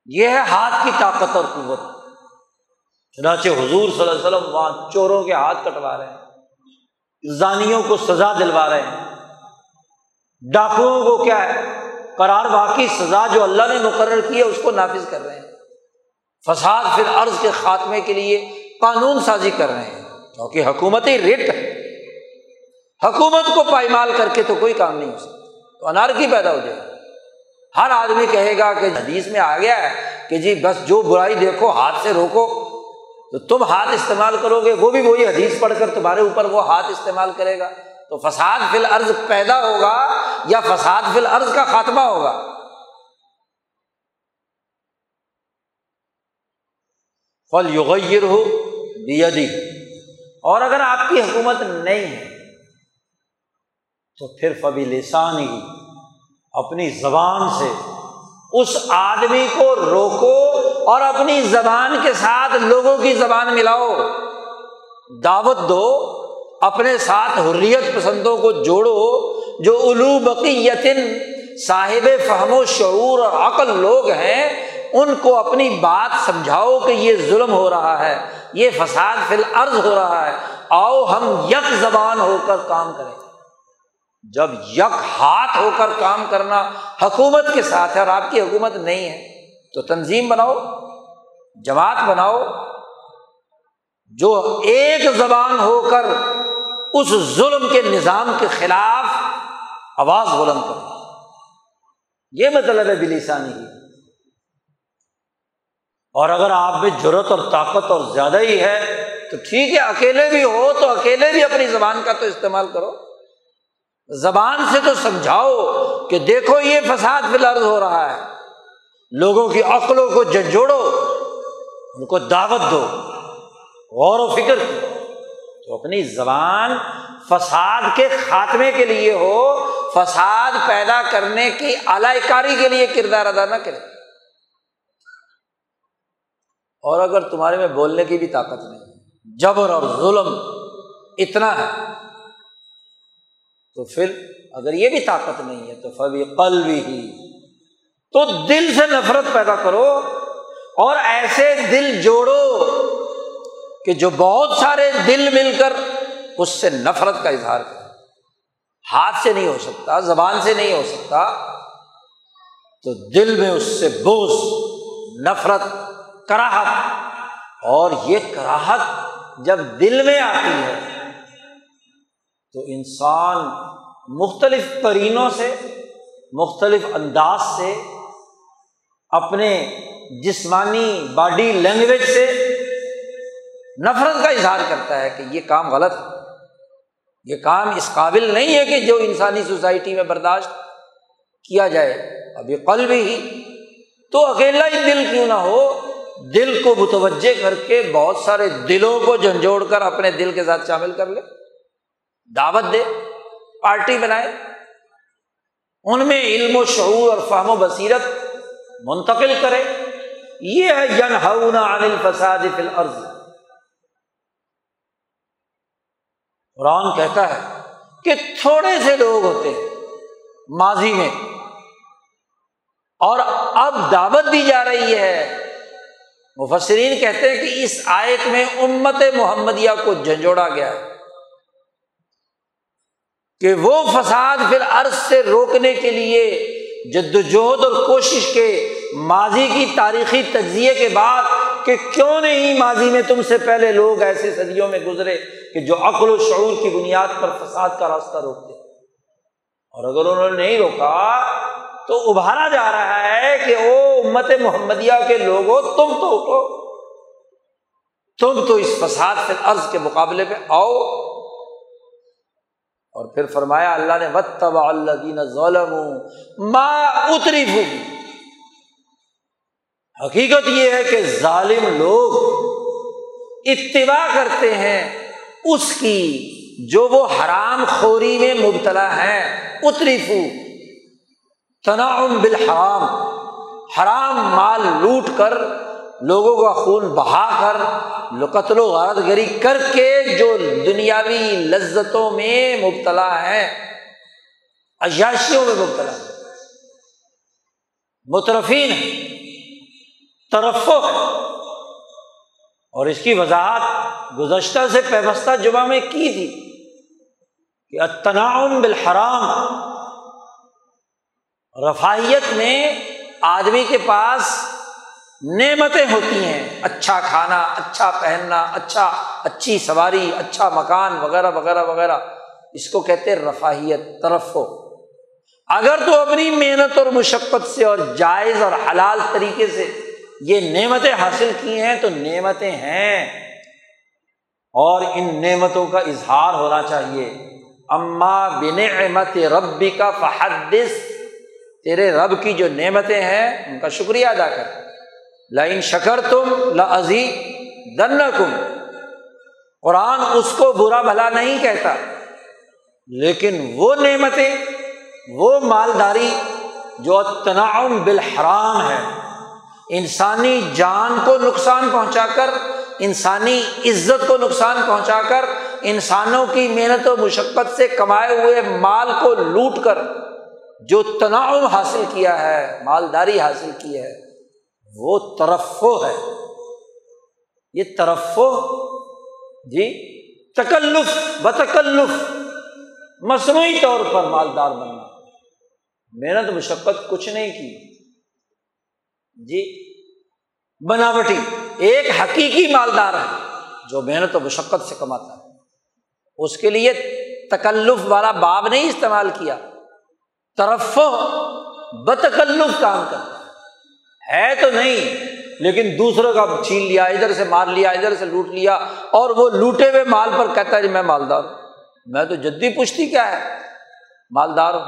یہ ہے ہاتھ کی طاقت اور قوت۔ چنانچہ حضور صلی اللہ علیہ وسلم وہاں چوروں کے ہاتھ کٹوا رہے ہیں، زانیوں کو سزا دلوا رہے ہیں۔ ڈاکوؤں کو کیا ہے؟ قرار واقعی سزا جو اللہ نے مقرر کی ہے، اس کو نافذ کر رہے ہیں۔ فساد پھر عرض کے خاتمے کے لیے قانون سازی کر رہے ہیں۔ کیونکہ حکومتی ریٹ ہے حکومت کو پائمال کر کے تو کوئی کام نہیں ہو سکتا۔ تو انارکی پیدا ہو جائے۔ ہر آدمی کہے گا کہ حدیث میں آ گیا ہے کہ جی بس جو برائی دیکھو، ہاتھ سے روکو۔ تو تم ہاتھ استعمال کرو گے، وہ بھی وہی حدیث پڑھ کر تمہارے اوپر وہ ہاتھ استعمال کرے گا۔ تو فساد فی الارض پیدا ہوگا یا فساد فی الارض کا خاتمہ ہوگا؟ فل یغیر ہو بیدی اور اگر آپ کی حکومت نہیں ہے تو پھر فبی لسان ہی اپنی زبان سے اس آدمی کو روکو اور اپنی زبان کے ساتھ لوگوں کی زبان ملاؤ۔ دعوت دو، اپنے ساتھ حریت پسندوں کو جوڑو، جو الو بقی یتن صاحب فہم و شعور اور عقل لوگ ہیں، ان کو اپنی بات سمجھاؤ کہ یہ ظلم ہو رہا ہے، یہ فساد فی الارض ہو رہا ہے۔ آؤ ہم یک زبان ہو کر کام کریں۔ جب یک ہاتھ ہو کر کام کرنا حکومت کے ساتھ ہے اور آپ کی حکومت نہیں ہے، تو تنظیم بناؤ، جماعت بناؤ، جو ایک زبان ہو کر اس ظلم کے نظام کے خلاف آواز بلند کرے یہ مطلب ہے بلیسانی کی اور اگر آپ میں ضرورت اور طاقت اور زیادہ ہی ہے، تو ٹھیک ہے، اکیلے بھی ہو تو اکیلے بھی اپنی زبان کا تو استعمال کرو۔ زبان سے تو سمجھاؤ کہ دیکھو یہ فساد فلرز ہو رہا ہے۔ لوگوں کی عقلوں کو جھنجھوڑو، ان کو دعوت دو، غور و فکر کی تو اپنی زبان فساد کے خاتمے کے لیے ہو، فساد پیدا کرنے کی اعلی کاری کے لیے کردار ادا نہ کرے۔ اور اگر تمہارے میں بولنے کی بھی طاقت نہیں، جبر اور ظلم اتنا ہے۔ تو پھر اگر یہ بھی طاقت نہیں ہے تو فبی قل بھی ہی۔ تو دل سے نفرت پیدا کرو اور ایسے دل جوڑو کہ جو بہت سارے دل مل کر اس سے نفرت کا اظہار کرے۔ ہاتھ سے نہیں ہو سکتا، زبان سے نہیں ہو سکتا۔ تو دل میں اس سے بوس نفرت، کراہت۔ اور یہ کراہت جب دل میں آتی ہے تو انسان مختلف کرینوں سے، مختلف انداز سے، اپنے جسمانی باڈی لینگویج سے نفرت کا اظہار کرتا ہے کہ یہ کام غلط ہے۔ یہ کام اس قابل نہیں ہے کہ جو انسانی سوسائٹی میں برداشت کیا جائے۔ اب یہ قلب ہی۔ تو اکیلا ہی دل کیوں نہ ہو؟ دل کو متوجہ کر کے بہت سارے دلوں کو جھنجھوڑ کر اپنے دل کے ساتھ شامل کر لے۔ دعوت دے، پارٹی بنائے۔ ان میں علم و شعور اور فہم و بصیرت منتقل کرے۔ یہ ہے ین عن الفساد فی الارض۔ قرآن کہتا ہے کہ تھوڑے سے لوگ ہوتے ہیں ماضی میں۔ اور اب دعوت دی جا رہی ہے۔ مفسرین کہتے ہیں کہ اس آیت میں امت محمدیہ کو جھنجھوڑا گیا ہے۔ کہ وہ فساد پھر عرض سے روکنے کے لیے جد وجہد اور کوشش کے ماضی کی تاریخی تجزیے کے بعد کہ کیوں نہیں ماضی میں تم سے پہلے لوگ ایسے صدیوں میں گزرے کہ جو عقل و شعور کی بنیاد پر فساد کا راستہ روکتے۔ اور اگر انہوں نے نہیں روکا تو ابھارا جا رہا ہے کہ وہ امت محمدیہ کے لوگ ہو تم تو اٹھو۔ تم تو اس فساد سے عرض کے مقابلے پہ آؤ۔ اور پھر فرمایا، اللہ نے وط اللہ دین ظلم ماں اتری حقیقت یہ ہے کہ ظالم لوگ اتباع کرتے ہیں، اس کی جو وہ حرام خوری میں مبتلا ہے اتریفو تناؤم بالحرام۔ حرام مال لوٹ کر لوگوں کا خون بہا کر قتل و غارت گری کر کے جو دنیاوی لذتوں میں مبتلا ہے، عیاشیوں میں مبتلا ہے۔ مترفین طرف اور اس کی وضاحت گزشتہ سے پیوستہ جمعہ میں کی تھی کہ اتناؤن بالحرام، رفاہیت میں آدمی کے پاس نعمتیں ہوتی ہیں۔ اچھا کھانا اچھا پہننا اچھا اچھی سواری اچھا مکان، وغیرہ وغیرہ وغیرہ۔ اس کو کہتے ہیں رفاہیت طرف ہو اگر تو اپنی محنت اور مشقت سے اور جائز اور حلال طریقے سے یہ نعمتیں حاصل کی ہیں تو نعمتیں ہیں۔ اور ان نعمتوں کا اظہار ہونا چاہیے۔ اما بن احمد ربی کا فحدث۔ تیرے رب کی جو نعمتیں ہیں، ان کا شکریہ ادا کر۔ لائن شکر تم لزی دن کم قرآن اس کو برا بھلا نہیں کہتا، لیکن وہ نعمتیں، وہ مالداری جو تناؤم بالحرام ہے، انسانی جان کو نقصان پہنچا کر، انسانی عزت کو نقصان پہنچا کر، انسانوں کی محنت و مشقت سے کمائے ہوئے مال کو لوٹ کر جو تناؤ حاصل کیا ہے، مالداری حاصل کی ہے وہ ترفو ہے۔ یہ ترفو جی تکلف، بتکلف، مصنوعی طور پر مالدار بننا۔ محنت مشقت کچھ نہیں کی۔ جی بناوٹی، ایک حقیقی مالدار ہے جو محنت و مشقت سے کماتا ہے۔ اس کے لیے تکلف والا باب نہیں استعمال کیا۔ طرف بتکلف کام کرتا ہے تو نہیں، لیکن دوسروں کا چھین لیا، ادھر سے مار لیا، ادھر سے لوٹ لیا، اور وہ لوٹے ہوئے مال پر کہتا ہے جی میں مالدار ہوں۔ میں تو جدی پوچھتی کیا ہے؟ مالدار ہوں۔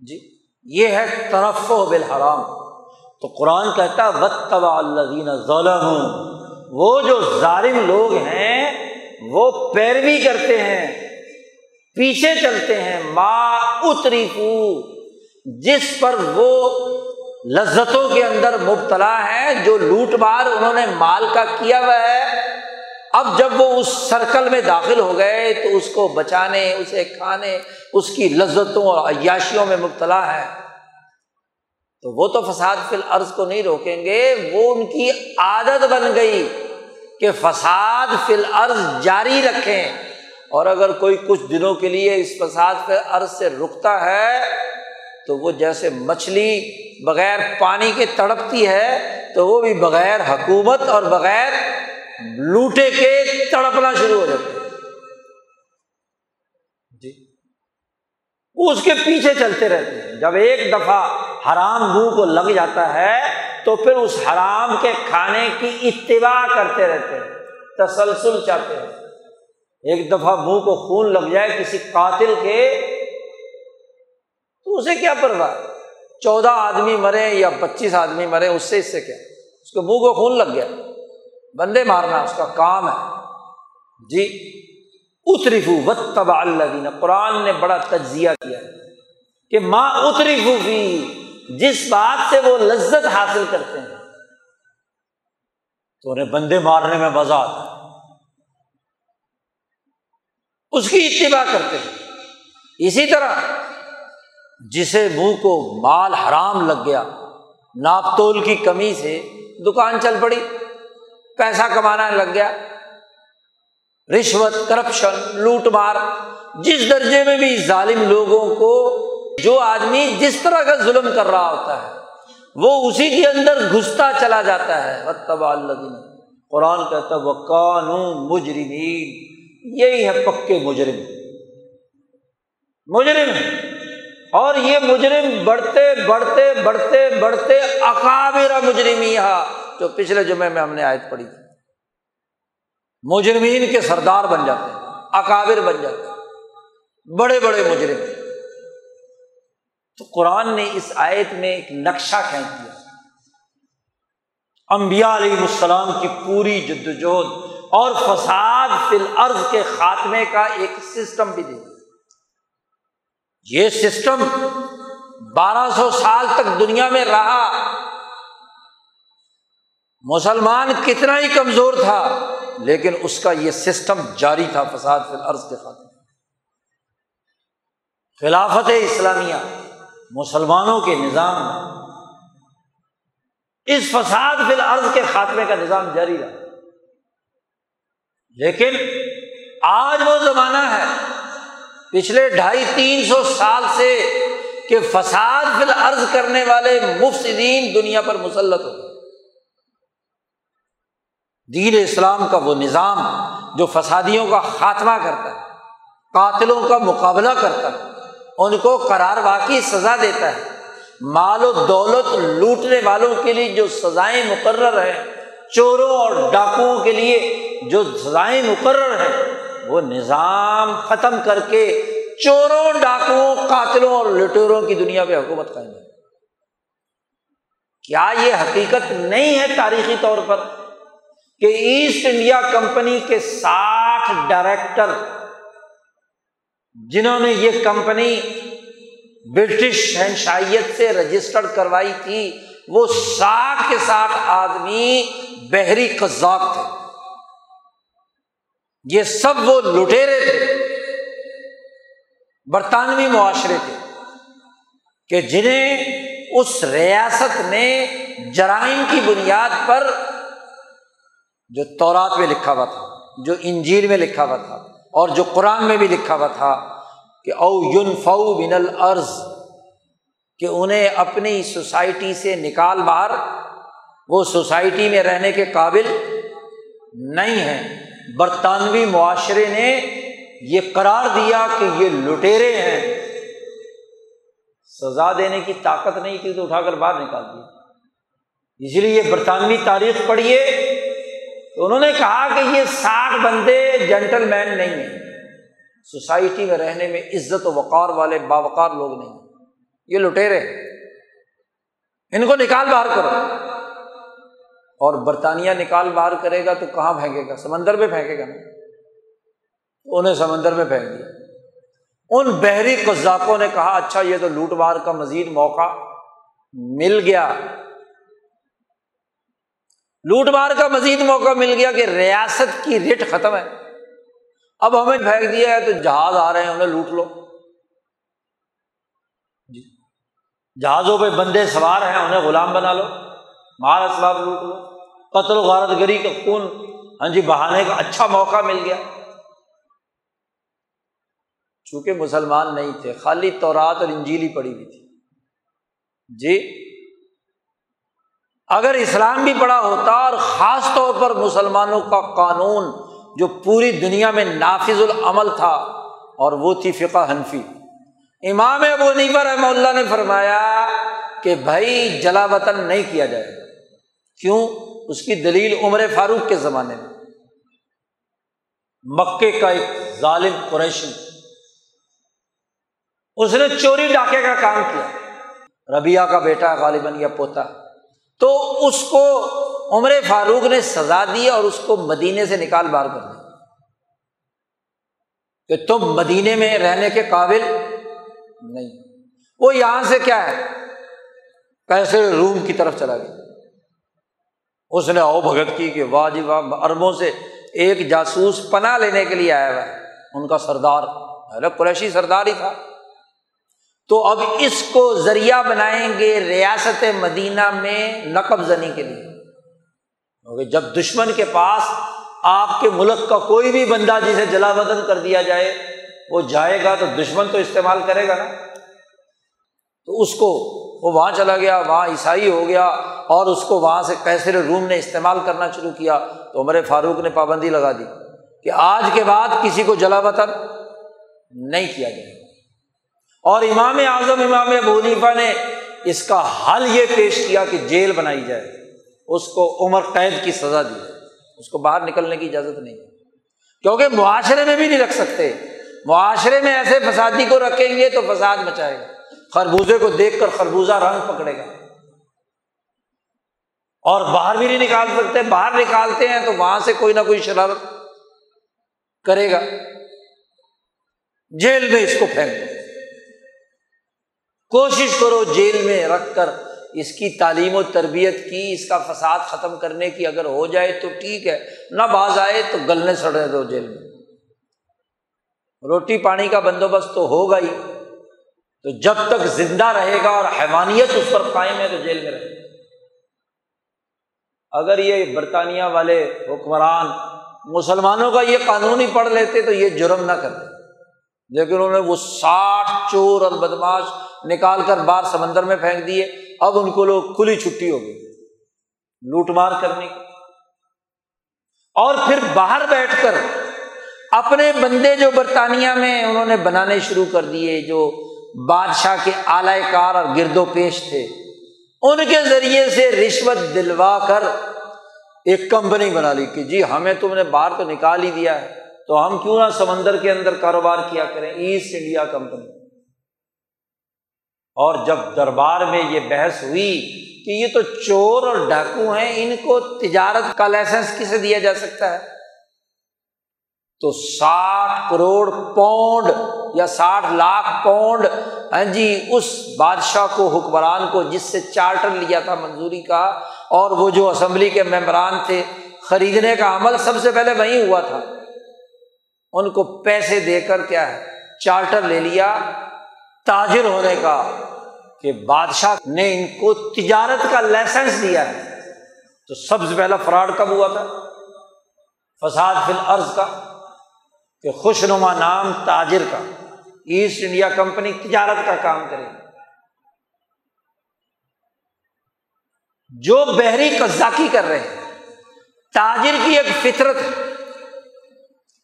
جی یہ ہے طرف و بالحرام۔ تو قرآن کہتا ہے تبا اللہ ظلم وہ جو ظالم لوگ ہیں، وہ پیروی کرتے ہیں، پیچھے چلتے ہیں۔ ماں اتری جس پر وہ لذتوں کے اندر مبتلا ہے، جو لوٹ مار انہوں نے مال کا کیا ہوا ہے۔ اب جب وہ اس سرکل میں داخل ہو گئے، تو اس کو بچانے، اسے کھانے، اس کی لذتوں اور عیاشیوں میں مبتلا ہے۔ تو وہ تو فساد فی العرض کو نہیں روکیں گے، وہ ان کی عادت بن گئی کہ فساد فی العرض جاری رکھیں۔ اور اگر کوئی کچھ دنوں کے لیے اس فساد فی العرض سے رکتا ہے تو وہ جیسے مچھلی بغیر پانی کے تڑپتی ہے، تو وہ بھی بغیر حکومت اور بغیر لوٹے کے تڑپنا شروع ہو جاتے جی۔ وہ اس کے پیچھے چلتے رہتے ہیں۔ جب ایک دفعہ حرام منہ کو لگ جاتا ہے، تو پھر اس حرام کے کھانے کی اتباع کرتے رہتے ہیں، تسلسل چاہتے ہیں۔ ایک دفعہ منہ کو خون لگ جائے، کسی قاتل کے تو اسے کیا پرواہ؟ چودہ آدمی مرے یا پچیس آدمی مرے، اس سے اس سے کیا؟ اس کے منہ کو خون لگ گیا۔ بندے مارنا اس کا کام ہے۔ جی اتریفو و تبا اللہ دینا قرآن نے بڑا تجزیہ کیا کہ ماں اتریفو بھی جس بات سے وہ لذت حاصل کرتے ہیں۔ تو انہیں بندے مارنے میں مزہ آتا ہے۔ اس کی اتباع کرتے ہیں۔ اسی طرح جسے منہ کو مال حرام لگ گیا، ناپ تول کی کمی سے دکان چل پڑی، پیسہ کمانا لگ گیا، رشوت، کرپشن، لوٹ مار، جس درجے میں بھی ظالم لوگوں کو جو آدمی جس طرح کا ظلم کر رہا ہوتا ہے، وہ اسی کے اندر گھستا چلا جاتا ہے۔ قرآن کہتا وہ قانون مجرمین یہی ہے پکے مجرم۔ مجرم اور یہ مجرم بڑھتے بڑھتے بڑھتے بڑھتے اکابر مجرمی جو پچھلے جمعے میں ہم نے آیت پڑھی تھی۔ مجرمین کے سردار بن جاتے ہیں، اکابر بن جاتے ہیں، بڑے بڑے مجرم۔ تو قرآن نے اس آیت میں ایک نقشہ کھینچ دیا امبیا علیہ السلام کی پوری جدوجہد اور فساد فی الارض کے خاتمے کا ایک سسٹم بھی دیا یہ سسٹم بارہ سو سال تک دنیا میں رہا۔ مسلمان کتنا ہی کمزور تھا، لیکن اس کا یہ سسٹم جاری تھا فساد فی الارض کے خاتمے خلافت اسلامیہ، مسلمانوں کے نظام۔ میں اس فساد فی الارض کے خاتمے کا نظام جاری رہا۔ لیکن آج وہ زمانہ ہے پچھلے ڈھائی تین سو سال سے کہ فساد فی الارض کرنے والے مفسدین دنیا پر مسلط ہو دین اسلام کا وہ نظام جو فسادیوں کا خاتمہ کرتا ہے، قاتلوں کا مقابلہ کرتا ہے، ان کو قرار واقعی سزا دیتا ہے۔ مال و دولت لوٹنے والوں کے لیے جو سزائیں مقرر ہیں، چوروں اور ڈاکوؤں کے لیے جو سزائیں مقرر ہیں وہ نظام ختم کر کے چوروں ڈاکوؤں قاتلوں اور لٹوروں کی دنیا پہ حکومت قائم ہے۔ کیا یہ حقیقت نہیں ہے تاریخی طور پر کہ ایسٹ انڈیا کمپنی کے ساٹھ ڈائریکٹر جنہوں نے یہ کمپنی برٹش شہنشائیت سے رجسٹرڈ کروائی تھی، وہ ساٹھ کے ساٹھ آدمی بحری قزاق تھے۔ یہ سب وہ لٹیرے تھے، برطانوی معاشرے تھے کہ جنہیں اس ریاست نے جرائم کی بنیاد پر جو تورات میں لکھا ہوا تھا، جو انجیل میں لکھا ہوا تھا، اور جو قرآن میں بھی لکھا ہوا تھا کہ او یون فو بن العرض کہ انہیں اپنی سوسائٹی سے نکال باہر، وہ سوسائٹی میں رہنے کے قابل نہیں ہے برطانوی معاشرے نے یہ قرار دیا کہ یہ لٹیرے ہیں۔ سزا دینے کی طاقت نہیں تھی تو اٹھا کر باہر نکال دیا۔ اس لیے یہ برطانوی تاریخ پڑھیے۔ تو انہوں نے کہا کہ یہ ساٹھ بندے جینٹل مین نہیں ہیں۔ سوسائٹی میں رہنے میں عزت و وقار والے باوقار لوگ نہیں ہیں۔ یہ لٹیرے ان کو نکال باہر کرو۔ اور برطانیہ نکال باہر کرے گا تو کہاں پھینکے گا؟ سمندر میں پھینکے گا نا۔ انہیں سمندر میں پھینک دیا۔ ان بحری قزاقوں نے کہا اچھا یہ تو لوٹ مار کا مزید موقع مل گیا۔ لوٹ مار کا مزید موقع مل گیا کہ ریاست کی ریٹ ختم ہے۔ اب ہمیں پھینک دیا ہے تو جہاز آ رہے ہیں، انہیں لوٹ لو۔ جی۔ جہازوں پہ بندے سوار ہیں، انہیں غلام بنا لو۔ مال اسباب لوٹ لو۔ قتل و غارت گری کا خون۔ ہاں جی بہانے کا اچھا موقع مل گیا۔ چونکہ مسلمان نہیں تھے، خالی تورات اور انجیلی پڑی ہوئی تھی۔ جی اگر اسلام بھی پڑا ہوتا اور خاص طور پر مسلمانوں کا قانون جو پوری دنیا میں نافذ العمل تھا، اور وہ تھی فقہ حنفی۔ امام ابو نیبر رحمہ اللہ نے فرمایا کہ بھائی، جلا وطن نہیں کیا جائے گا۔ کیوں؟ اس کی دلیل عمر فاروق کے زمانے میں۔ مکے کا ایک ظالم قریشی اس نے چوری ڈاکے کا کام کیا۔ ربیہ کا بیٹا غالباً یا پوتا۔ تو اس کو عمر فاروق نے سزا دی اور اس کو مدینے سے نکال بار کر دیا۔ کہ تم مدینے میں رہنے کے قابل نہیں۔ وہ یہاں سے کیا ہے؟ کیسے روم کی طرف چلا گیا۔ اس نے او بھگت کی کہ واہ جی واہ اربوں سے ایک جاسوس پناہ لینے کے لیے آیا ہوا ہے۔ ان کا سردار قریشی سردار ہی تھا۔ تو اب اس کو ذریعہ بنائیں گے ریاست مدینہ میں نقب زنی کے لیے۔ کیونکہ جب دشمن کے پاس آپ کے ملک کا کوئی بھی بندہ جسے جلا بدن کر دیا جائے، وہ جائے گا تو دشمن تو استعمال کرے گا نا۔ تو اس کو وہ وہاں چلا گیا، وہاں عیسائی ہو گیا اور اس کو وہاں سے کیسر روم نے استعمال کرنا شروع کیا تو عمر فاروق نے پابندی لگا دی کہ آج کے بعد کسی کو جلا وطن نہیں کیا جائے اور امام اعظم، امام ابو حنیفہ نے اس کا حل یہ پیش کیا کہ جیل بنائی جائے، اس کو عمر قید کی سزا دی اس کو باہر نکلنے کی اجازت نہیں کیونکہ معاشرے میں بھی نہیں رکھ سکتے، معاشرے میں ایسے فسادی کو رکھیں گے تو فساد مچائے گا۔ خربوزے کو دیکھ کر خربوزہ رنگ پکڑے گا۔ اور باہر بھی نہیں نکال سکتے، باہر نکالتے ہیں تو وہاں سے کوئی نہ کوئی شرارت کرے گا۔ جیل میں اس کو پھینک دو۔ کوشش کرو جیل میں رکھ کر اس کی تعلیم و تربیت کی، اس کا فساد ختم کرنے کی۔ اگر ہو جائے تو ٹھیک ہے، نہ باز آئے تو گلنے سڑنے دو جیل میں۔ روٹی پانی کا بندوبست تو ہوگا ہی۔ تو جب تک زندہ رہے گا اور حیوانیت اس پر قائم ہے تو جیل میں رہے گا۔ اگر یہ برطانیہ والے حکمران مسلمانوں کا یہ قانون ہی پڑھ لیتے تو یہ جرم نہ کرتے۔ لیکن انہوں نے وہ ساٹھ چور اور بدماش نکال کر باہر سمندر میں پھینک دیے، اب ان کو لوگ کھلی چھٹی ہو گئی۔ لوٹ مار کرنے کی۔ اور پھر باہر بیٹھ کر اپنے بندے جو برطانیہ میں انہوں نے بنانے شروع کر دیے، جو بادشاہ کے اعلی کار اور گرد و پیش تھے۔ ان کے ذریعے سے رشوت دلوا کر ایک کمپنی بنا لی کہ جی ہمیں تم نے باہر تو نکال ہی دیا ہے، تو ہم کیوں نہ سمندر کے اندر کاروبار کیا کریں، ایسٹ انڈیا کمپنی۔ اور جب دربار میں یہ بحث ہوئی کہ یہ تو چور اور ڈاکو ہیں، ان کو تجارت کا لائسنس کسے دیا جا سکتا ہے؟ تو ساٹھ کروڑ پاؤنڈ یا ساٹھ لاکھ پاؤنڈ ہاں جی اس بادشاہ کو، حکمران کو، جس سے چارٹر لیا تھا منظوری کا، اور وہ جو اسمبلی کے ممبران تھے، خریدنے کا عمل سب سے پہلے وہیں ہوا تھا۔ ان کو پیسے دے کر کیا ہے، چارٹر لے لیا۔ تاجر ہونے کا کہ بادشاہ نے ان کو تجارت کا لائسنس دیا ہے۔ تو سب سے پہلا فراڈ کب ہوا تھا؟ فساد فی الارض کا۔ کہ خوش نما نام تاجر کا، ایسٹ انڈیا کمپنی تجارت کا کام کرے جو بحری قزاقی کر رہے ہیں، تاجر کی ایک فطرت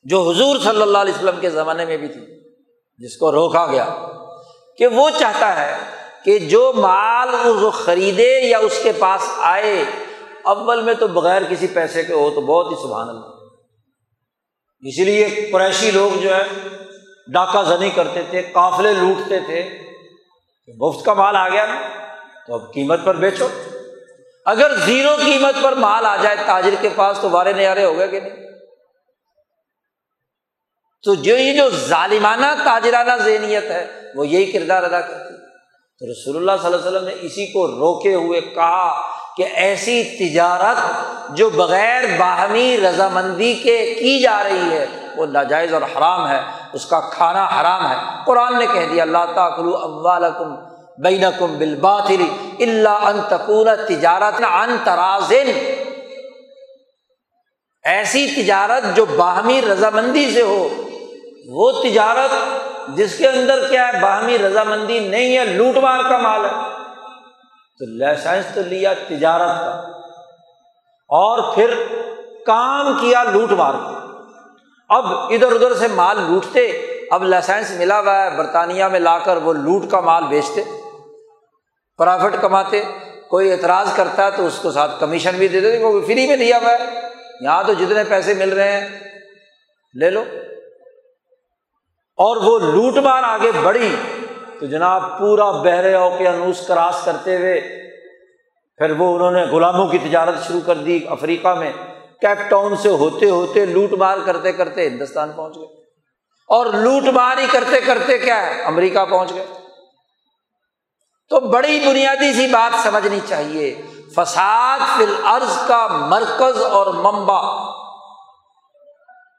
جو حضور صلی اللہ علیہ وسلم کے زمانے میں بھی تھی، جس کو روکا گیا، کہ وہ چاہتا ہے کہ جو مال وہ خریدے یا اس کے پاس آئے، اول میں تو بغیر کسی پیسے کے ہو تو بہت ہی سبحان اللہ۔ اس لیے قریشی لوگ جو ہے ڈاکہ زنی کرتے تھے، قافلے لوٹتے تھے مفت کا مال آ گیا نا، تو اب قیمت پر بیچو۔ اگر زیرو قیمت پر مال آ جائے تاجر کے پاس، تو وارے نیارے ہو گئے کہ نہیں؟ تو جو یہ جو ظالمانہ تاجرانہ ذہنیت ہے، وہ یہی کردار ادا کرتی۔ تو رسول اللہ صلی اللہ علیہ وسلم نے اسی کو روکے ہوئے کہا کہ ایسی تجارت جو بغیر باہمی رضامندی کے کی جا رہی ہے، وہ ناجائز اور حرام ہے، اس کا کھانا حرام ہے۔ قرآن نے کہہ دیا اللہ تعالیٰ اموالکم بینکم بالباطل اللہ ان تکون تجارت ان ترازن. ایسی تجارت جو باہمی رضامندی سے ہو، وہ تجارت جس کے اندر کیا ہے، باہمی رضامندی نہیں ہے، لوٹ مار کا مال ہے۔ تو لائسنس تو لیا تجارت کا اور پھر کام کیا لوٹ مار کا اب ادھر ادھر سے مال لوٹتے، اب لائسنس ملا ہوا ہے، برطانیہ میں لا کر وہ لوٹ کا مال بیچتے، پرافٹ کماتے، کوئی اعتراض کرتا ہے تو اس کو ساتھ کمیشن بھی دے دیتے کیونکہ فری میں لیا ہوا ہے۔ یہاں تو جتنے پیسے مل رہے ہیں، لے لو۔ اور وہ لوٹ مار آگے بڑھی۔ تو جناب پورا بحر او کے انوس کراس کرتے ہوئے پھر وہ انہوں نے غلاموں کی تجارت شروع کر دی افریقہ میں، کیپ ٹاؤن سے ہوتے ہوتے لوٹ مار کرتے کرتے ہندوستان پہنچ گئے۔ اور لوٹ مار ہی کرتے کرتے کیا ہے؟ امریکہ پہنچ گئے۔ تو بڑی بنیادی سی بات سمجھنی چاہیے، فساد فی الارض کا مرکز اور ممبا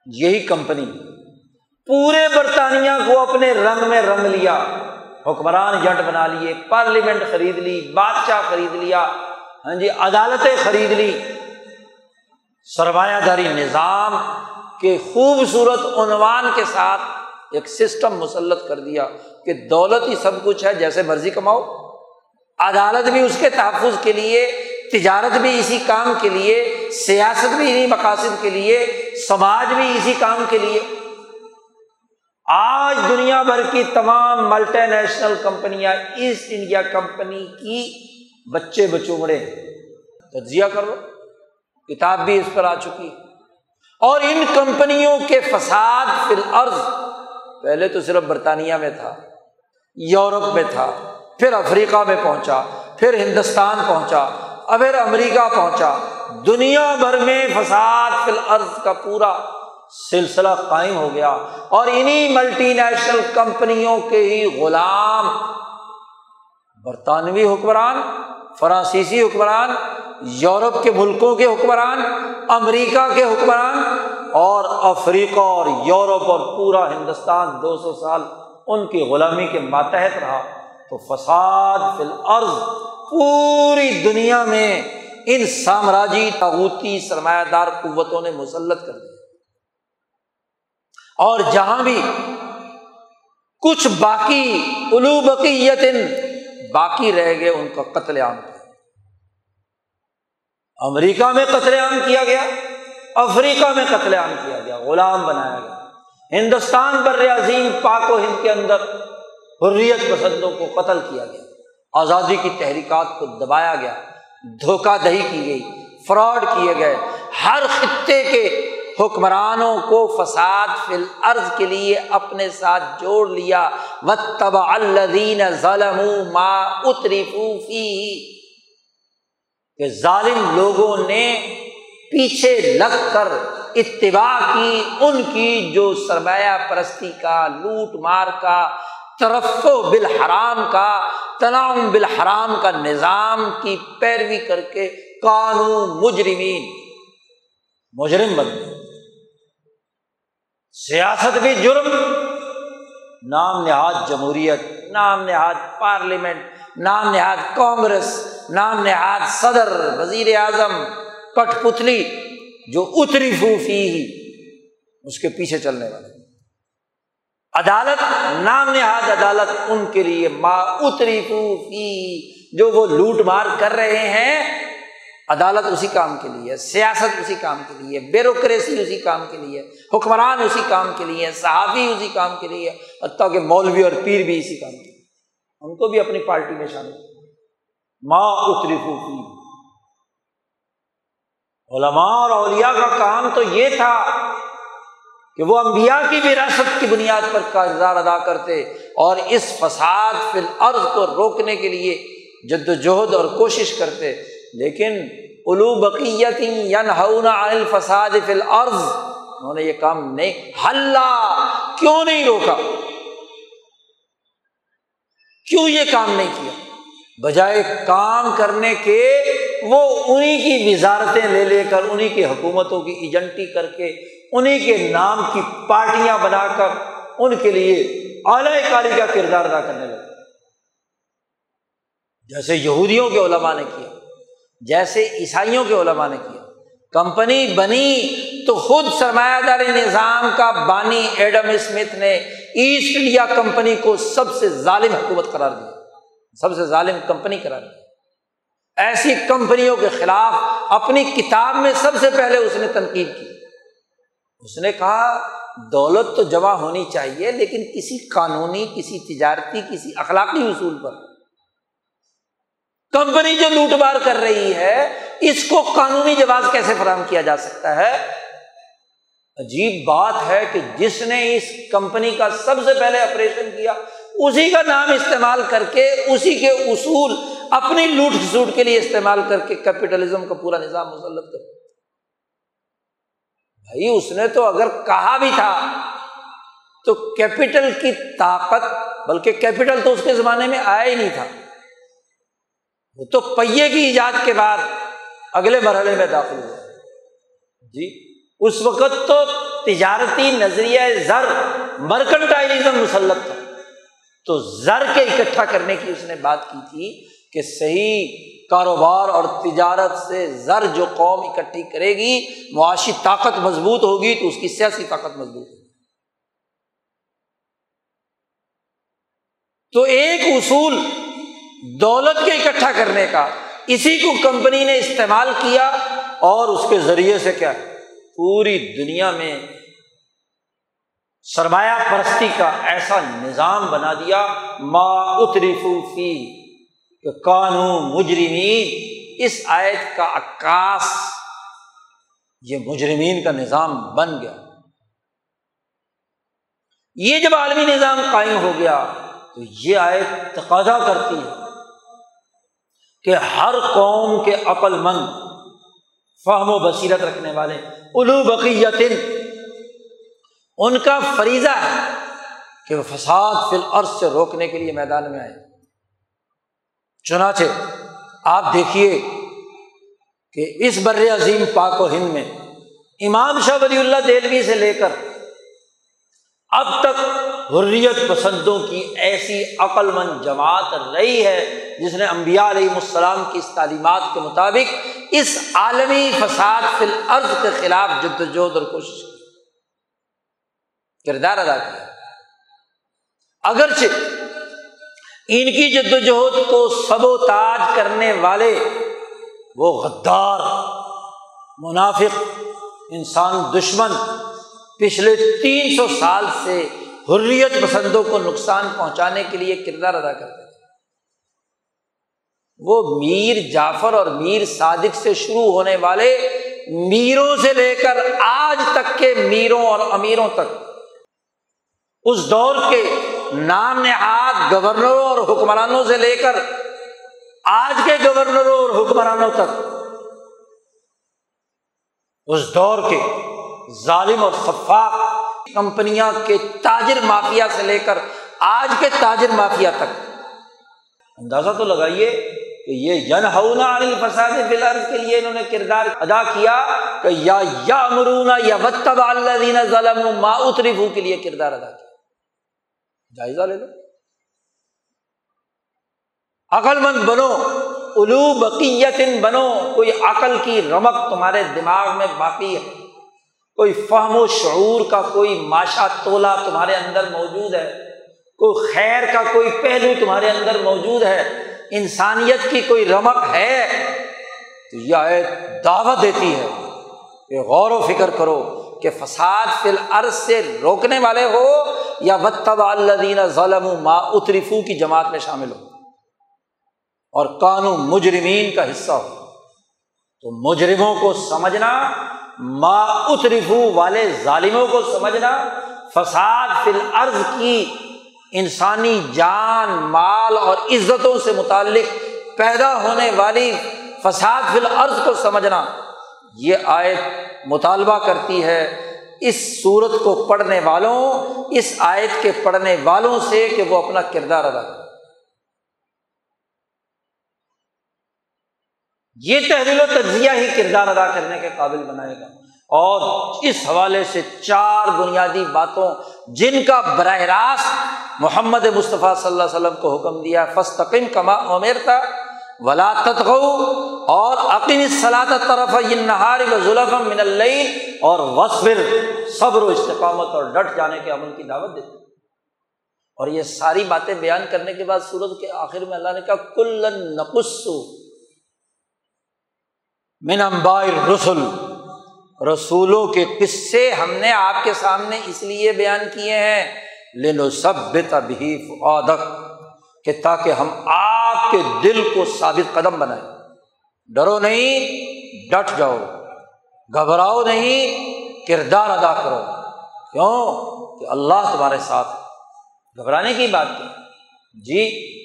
یہی کمپنی۔ پورے برطانیہ کو اپنے رنگ میں رنگ لیا۔ حکمران جٹ بنا لیے، پارلیمنٹ خرید لی، بادشاہ خرید لیا ہاں جی عدالتیں خرید لی۔ سرمایہ داری نظام کے خوبصورت عنوان کے ساتھ ایک سسٹم مسلط کر دیا کہ دولت ہی سب کچھ ہے، جیسے مرضی کماؤ۔ عدالت بھی اس کے تحفظ کے لیے، تجارت بھی اسی کام کے لیے، سیاست بھی انہیں مقاصد کے لیے، سماج بھی اسی کام کے لیے۔ آج دنیا بھر کی تمام ملٹی نیشنل کمپنیاں ایسٹ انڈیا کمپنی کی بچے بچوڑے تجزیہ کر لو، کتاب بھی اس پر آ چکی۔ اور ان کمپنیوں کے فساد فی الارض پہلے تو صرف برطانیہ میں تھا، یورپ میں تھا، پھر افریقہ میں پہنچا، پھر ہندوستان پہنچا، اب پھر امریکہ پہنچا۔ دنیا بھر میں فساد فی الارض کا پورا سلسلہ قائم ہو گیا اور انہیں ملٹی نیشنل کمپنیوں کے ہی غلام، برطانوی حکمران، فرانسیسی حکمران، یورپ کے ملکوں کے حکمران، امریکہ کے حکمران اور افریقہ اور یورپ اور پورا ہندوستان دو سو سال ان کی غلامی کے ماتحت رہا۔ تو فساد فی الارض، پوری دنیا میں ان سامراجی تاغوتی سرمایہ دار قوتوں نے مسلط کر دیا۔ اور جہاں بھی کچھ باقی الو بقیت باقی رہ گئے ان کا قتل عام کیا امریکہ میں قتل عام کیا گیا، افریقہ میں قتل عام کیا گیا، غلام بنایا گیا۔ ہندوستان بر عظیم پاک و ہند کے اندر حریت پسندوں کو قتل کیا گیا۔ آزادی کی تحریکات کو دبایا گیا، دھوکہ دہی کی گئی، فراڈ کیے گئے، ہر خطے کے حکمرانوں کو فساد فی الارض کے لیے اپنے ساتھ جوڑ لیا۔ و تب الدین ظلم ما اتریفی کہ ظالم لوگوں نے پیچھے لگ کر اتباع کی، ان کی جو سرمایہ پرستی کا، لوٹ مار کا طرف و بالحرام کا تنام بالحرام کا نظام کی پیروی کر کے قانون مجرمین، مجرم بن گئے۔ سیاست بھی جرم، نام نہاد جمہوریت، نام نہاد پارلیمنٹ، نام نہاد کانگریس، نام نہاد صدر، وزیر اعظم کٹ پتلی، جو اتری فوفی ہی، اس کے پیچھے چلنے والے عدالت، نام نہاد عدالت ان کے لیے ما اتری فوفی جو وہ لوٹ مار کر رہے ہیں، عدالت اسی کام کے لیے، سیاست اسی کام کے لیے، بیوروکریسی اسی کام کے لیے حکمران اسی کام کے لیے صحافی اسی کام کے لیے حتیٰ کہ مولوی اور پیر بھی اسی کام کے لیے ان کو بھی اپنی پارٹی میں شامل ماں اتری پھوپھی علماء اور اولیا کا کام تو یہ تھا کہ وہ انبیاء کی وراثت کی بنیاد پر کردار ادا کرتے اور اس فساد فی الارض کو روکنے کے لیے جد وجہد اور کوشش کرتے۔ لیکن الو بقیت الفساد فی الارض انہوں نے یہ کام نہیں ہلا کیوں نہیں روکا؟ کیوں یہ کام نہیں کیا؟ بجائے کام کرنے کے وہ انہیں کی وزارتیں لے لے کر انہیں کی حکومتوں کی ایجنٹی کر کے انہیں کے نام کی پارٹیاں بنا کر ان کے لیے اعلی کاری کا کردار ادا کرنے لگے۔ جیسے یہودیوں کے علماء نے کیا، جیسے عیسائیوں کے علماء نے کیا کمپنی بنی تو خود سرمایہ داری نظام کا بانی ایڈم اسمتھ نے ایسٹ انڈیا کمپنی کو سب سے ظالم حکومت قرار دیا سب سے ظالم کمپنی قرار دیا ایسی کمپنیوں کے خلاف اپنی کتاب میں سب سے پہلے اس نے تنقید کی۔ اس نے کہا، دولت تو جمع ہونی چاہیے، لیکن کسی قانونی، کسی تجارتی، کسی اخلاقی اصول پر۔ کمپنی جو لوٹ مار کر رہی ہے اس کو قانونی جواز کیسے فراہم کیا جا سکتا ہے؟ عجیب بات ہے کہ جس نے اس کمپنی کا سب سے پہلے آپریشن کیا، اسی کا نام استعمال کر کے، اسی کے اصول اپنی لوٹ سوٹ کے لیے استعمال کر کے کیپیٹلزم کا پورا نظام مسلط کر۔ بھائی، اس نے تو اگر کہا بھی تھا، تو کیپٹل کی طاقت، بلکہ کیپٹل تو اس کے زمانے میں آیا ہی نہیں تھا۔ وہ تو پہیے کی ایجاد کے بعد اگلے مرحلے میں داخل ہوا جی اس وقت تو تجارتی نظریہ زر مرکنٹائلزم مسلط تھا۔ تو زر کے اکٹھا کرنے کی اس نے بات کی تھی کہ صحیح کاروبار اور تجارت سے زر جو قوم اکٹھی کرے گی، معاشی طاقت مضبوط ہوگی تو اس کی سیاسی طاقت مضبوط ہوگی۔ تو ایک اصول دولت کے اکٹھا کرنے کا اسی کو کمپنی نے استعمال کیا اور اس کے ذریعے سے کیا پوری دنیا میں سرمایہ پرستی کا ایسا نظام بنا دیا۔ ما اتریفی قانون مجرمین۔ اس آیت کا عکاس یہ مجرمین کا نظام بن گیا۔ یہ جب عالمی نظام قائم ہو گیا تو یہ آیت تقاضا کرتی ہے۔ کہ ہر قوم کے عقل مند، فہم و بصیرت رکھنے والے الو بقیت ان کا فریضہ ہے کہ وہ فساد فی الارض سے روکنے کے لیے میدان میں آئے۔ چنانچہ آپ دیکھیے کہ اس بر عظیم پاک و ہند میں امام شاہ ولی اللہ دہلوی سے لے کر اب تک حریت پسندوں کی ایسی عقل مند جماعت رہی ہے جس نے امبیا علیہ السلام کی اس تعلیمات کے مطابق اس عالمی فساد فی الارض کے خلاف جدوجہد اور کوشش کی۔ کردار ادا کیا۔ اگرچہ ان کی جد وجہد کو سب و تاج کرنے والے وہ غدار، منافق، انسان دشمن پچھلے تین سو سال سے حریت پسندوں کو نقصان پہنچانے کے لیے کردار ادا کرتے تھے۔ وہ میر جعفر اور میر صادق سے شروع ہونے والے میروں سے لے کر آج تک کے میروں اور امیروں تک اس دور کے نام نہاد گورنروں اور حکمرانوں سے لے کر آج کے گورنروں اور حکمرانوں تک، اس دور کے ظالم اور شفاق کمپنیاں کے تاجر مافیا سے لے کر آج کے تاجر مافیا تک۔ اندازہ تو لگائیے کہ یہ ین ہونا فساد فلر کے لیے انہوں نے کردار ادا کیا کہ یا یا امرونا یا وطب اللہ ظلم ما اترفو کے لیے کردار ادا کیا۔ جائزہ لے لو۔ عقل مند بنو الو بقیت بنو، کوئی عقل کی رمک تمہارے دماغ میں باقی ہے۔ کوئی فہم و شعور کا کوئی ماشا تولا تمہارے اندر موجود ہے؟ کوئی خیر کا کوئی پہلو تمہارے اندر موجود ہے؟ انسانیت کی کوئی رمک ہے؟ تو یہ دعوت دیتی ہے کہ غور و فکر کرو کہ فساد فی الارض سے روکنے والے ہو یا وطب اللہ ظلم ما اترفو کی جماعت میں شامل ہو۔ اور قانون مجرمین کا حصہ ہو۔ تو مجرموں کو سمجھنا ما اترفو والے ظالموں کو سمجھنا فساد فی الارض کی انسانی جان، مال اور عزتوں سے متعلق پیدا ہونے والی فساد فی الارض کو سمجھنا۔ یہ آیت مطالبہ کرتی ہے اس صورت کو پڑھنے والوں، اس آیت کے پڑھنے والوں سے کہ وہ اپنا کردار ادا کرے یہ تحریل و تجزیہ ہی کردار ادا کرنے کے قابل بنائے گا۔ اور اس حوالے سے چار بنیادی باتوں جن کا براہ راست محمد مصطفیٰ صلی اللہ علیہ وسلم کو حکم دیا فستقم کما عمیر تھا ولا تتغو اور عقیم صلاح طرف نہار و ظلم من العین اور وصبر صبر و استقامت اور ڈٹ جانے کے عمل کی دعوت دیتے اور یہ ساری باتیں بیان کرنے کے بعد سورت کے آخر میں اللہ نے کہا کل نقص من امبائر رسول رسولوں کے قصے ہم نے آپ کے سامنے اس لیے بیان کیے ہیں۔ لینو سب بے تبھی کہ تاکہ ہم آپ کے دل کو ثابت قدم بنائیں۔ ڈرو نہیں، ڈٹ جاؤ۔ گھبراؤ نہیں، کردار ادا کرو۔ کیوں؟ کہ اللہ تمہارے ساتھ گھبرانے کی بات کی جی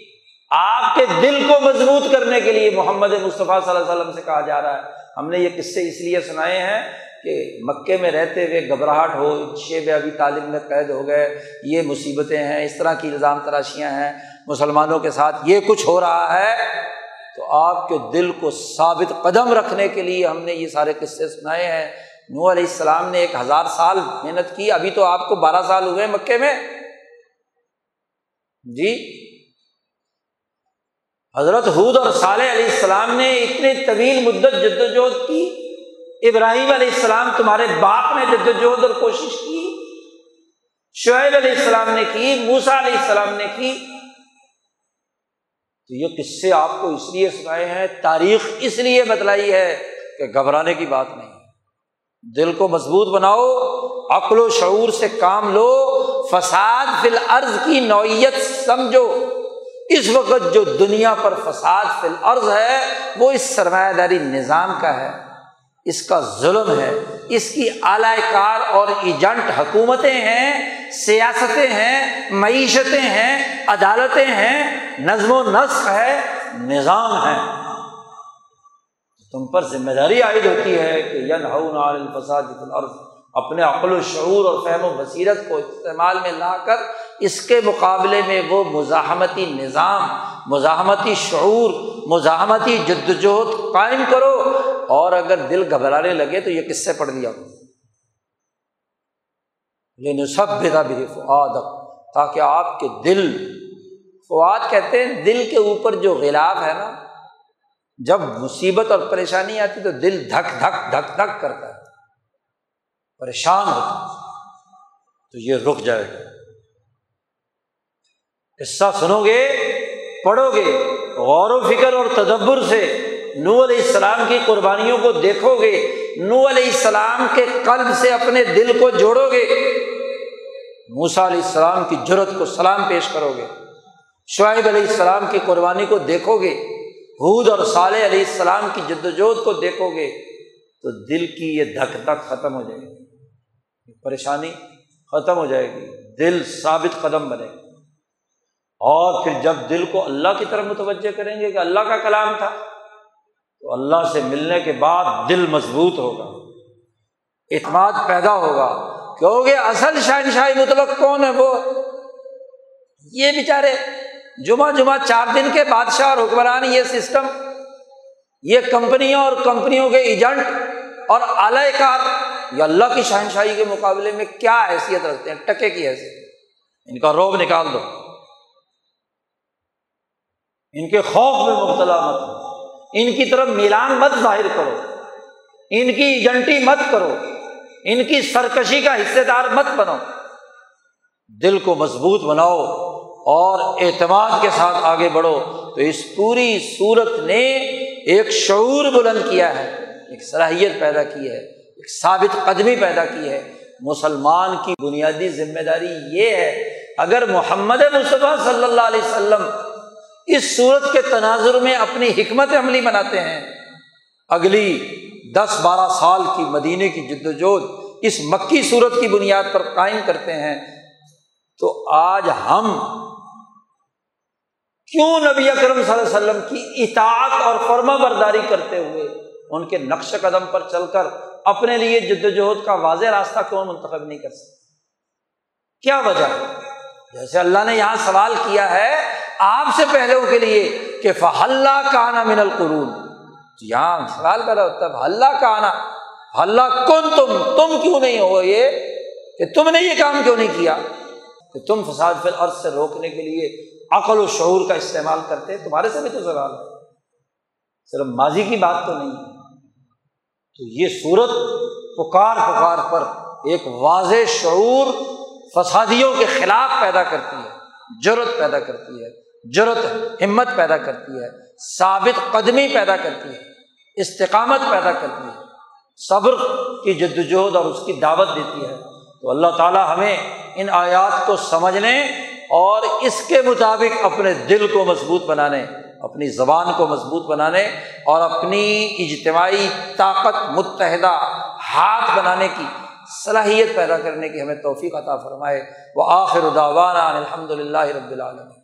آپ کے دل کو مضبوط کرنے کے لیے محمد مصطفیٰ صلی اللہ علیہ وسلم سے کہا جا رہا ہے۔ ہم نے یہ قصے اس لیے سنائے ہیں کہ مکے میں رہتے ہوئے گھبراہٹ ہو شیب ابھی تعلیم میں قید ہو گئے، یہ مصیبتیں ہیں، اس طرح کی الزام تراشیاں ہیں۔ مسلمانوں کے ساتھ یہ کچھ ہو رہا ہے۔ تو آپ کے دل کو ثابت قدم رکھنے کے لیے ہم نے یہ سارے قصے سنائے ہیں۔ نو علیہ السلام نے ایک ہزار سال محنت کی، ابھی تو آپ کو بارہ سال ہوئے مکے میں۔ جی؟ حضرت حود اور صالح علیہ السلام نے اتنی طویل مدت جد وجہد کی، ابراہیم علیہ السلام تمہارے باپ نے جد وجہد اور کوشش کی، شعیب علیہ السلام نے کی موسا علیہ السلام نے کی۔ تو یہ قصے آپ کو اس لیے سنائے ہیں، تاریخ اس لیے بتلائی ہے کہ گھبرانے کی بات نہیں۔ دل کو مضبوط بناؤ، عقل و شعور سے کام لو، فساد فی الارض کی نوعیت سمجھو۔ اس وقت جو دنیا پر فساد فی الارض ہے، وہ اس سرمایہ داری نظام کا ہے، اس کا ظلم ہے، اس کی اعلی کار اور ایجنٹ حکومتیں ہیں، سیاستیں ہیں، معیشتیں ہیں، عدالتیں ہیں، نظم و نسق ہے، نظام ہے۔ تم پر ذمہ داری عائد ہوتی ہے کہ ین الفساد الارض، اپنے عقل و شعور اور فہم و بصیرت کو استعمال میں لا کر اس کے مقابلے میں وہ مزاحمتی نظام، مزاحمتی شعور، مزاحمتی جدوجہد قائم کرو اور اگر دل گھبرانے لگے تو یہ کس سے پڑھ لیا لیکن سب بےدا بھی فعاد تاکہ آپ کے دل فواد کہتے ہیں، دل کے اوپر جو غلاف ہے نا، جب مصیبت اور پریشانی آتی تو دل دھک دھک دھک دھک کرتا ہے، پریشان ہوتا تو یہ رک جائے۔ گا قصہ سنو گے پڑھو گے غور و فکر اور تدبر سے نو علیہ السلام کی قربانیوں کو دیکھو گے نو علیہ السلام کے قلب سے اپنے دل کو جوڑو گے موسا علیہ السلام کی جرت کو سلام پیش کرو گے شعیب علیہ السلام کی قربانی کو دیکھو گے حود اور صالح علیہ السلام کی جد وجہد کو دیکھو گے تو دل کی یہ دھک دھک ختم ہو جائے گی۔ پریشانی ختم ہو جائے گی۔ دل ثابت قدم بنے گا۔ اور پھر جب دل کو اللہ کی طرف متوجہ کریں گے کہ اللہ کا کلام تھا، تو اللہ سے ملنے کے بعد دل مضبوط ہوگا، اعتماد پیدا ہوگا، کیونکہ اصل شہنشاہی مطلق کون ہے وہ؟ یہ بیچارے، جمعہ جمعہ چار دن کے بادشاہ اور حکمران یہ سسٹم، یہ کمپنیوں اور کمپنیوں کے ایجنٹ اور اعلی کار، یہ اللہ کی شہنشاہی کے مقابلے میں کیا حیثیت رکھتے ہیں؟ ٹکے کی حیثیت۔ ان کا روب نکال دو۔ ان کے خوف میں مبتلا مت ہو۔ ان کی طرف میلان مت ظاہر کرو۔ ان کی ایجنٹی مت کرو۔ ان کی سرکشی کا حصے دار مت بنو۔ دل کو مضبوط بناؤ اور اعتماد کے ساتھ آگے بڑھو۔ تو اس پوری صورت نے ایک شعور بلند کیا ہے، ایک صلاحیت پیدا کی ہے، ایک ثابت قدمی پیدا کی ہے۔ مسلمان کی بنیادی ذمہ داری یہ ہے، اگر محمد مصطفیٰ صلی اللہ علیہ وسلم اس صورت کے تناظر میں اپنی حکمت عملی بناتے ہیں۔ اگلی دس بارہ سال کی مدینے کی جد وجہد اس مکی صورت کی بنیاد پر قائم کرتے ہیں۔ تو آج ہم کیوں نبی اکرم صلی اللہ علیہ وسلم کی اطاعت اور فرما برداری کرتے ہوئے ان کے نقش قدم پر چل کر اپنے لیے جد وجہد کا واضح راستہ کیوں منتخب نہیں کر سکتے؟ کیا وجہ ہے؟ جیسے اللہ نے یہاں سوال کیا ہے آپ سے پہلے کے لیے کہ فہلہ کانا من القرون یہاں سوال پیدا ہوتا ہے اللہ اللہ تم؟ تم کیوں نہیں ہو یہ کہ تم نے یہ کام کیوں نہیں کیا؟ کہ تم فساد فی عرض سے روکنے کے لیے عقل و شعور کا استعمال کرتے، تمہارے سے بھی تو سوال ہے۔ صرف ماضی کی بات تو نہیں۔ تو یہ صورت پکار پکار پر ایک واضح شعور فسادیوں کے خلاف پیدا کرتی ہے جرت پیدا کرتی ہے۔ جرت، ہمت پیدا کرتی ہے، ثابت قدمی پیدا کرتی ہے، استقامت پیدا کرتی ہے، صبر کی جدوجہد اور اس کی دعوت دیتی ہے۔ تو اللہ تعالیٰ ہمیں ان آیات کو سمجھنے اور اس کے مطابق اپنے دل کو مضبوط بنانے، اپنی زبان کو مضبوط بنانے اور اپنی اجتماعی طاقت، متحدہ ہاتھ بنانے کی صلاحیت پیدا کرنے کی ہمیں توفیق عطا فرمائے۔ وہ آخر الحمد للہ رب العالمین۔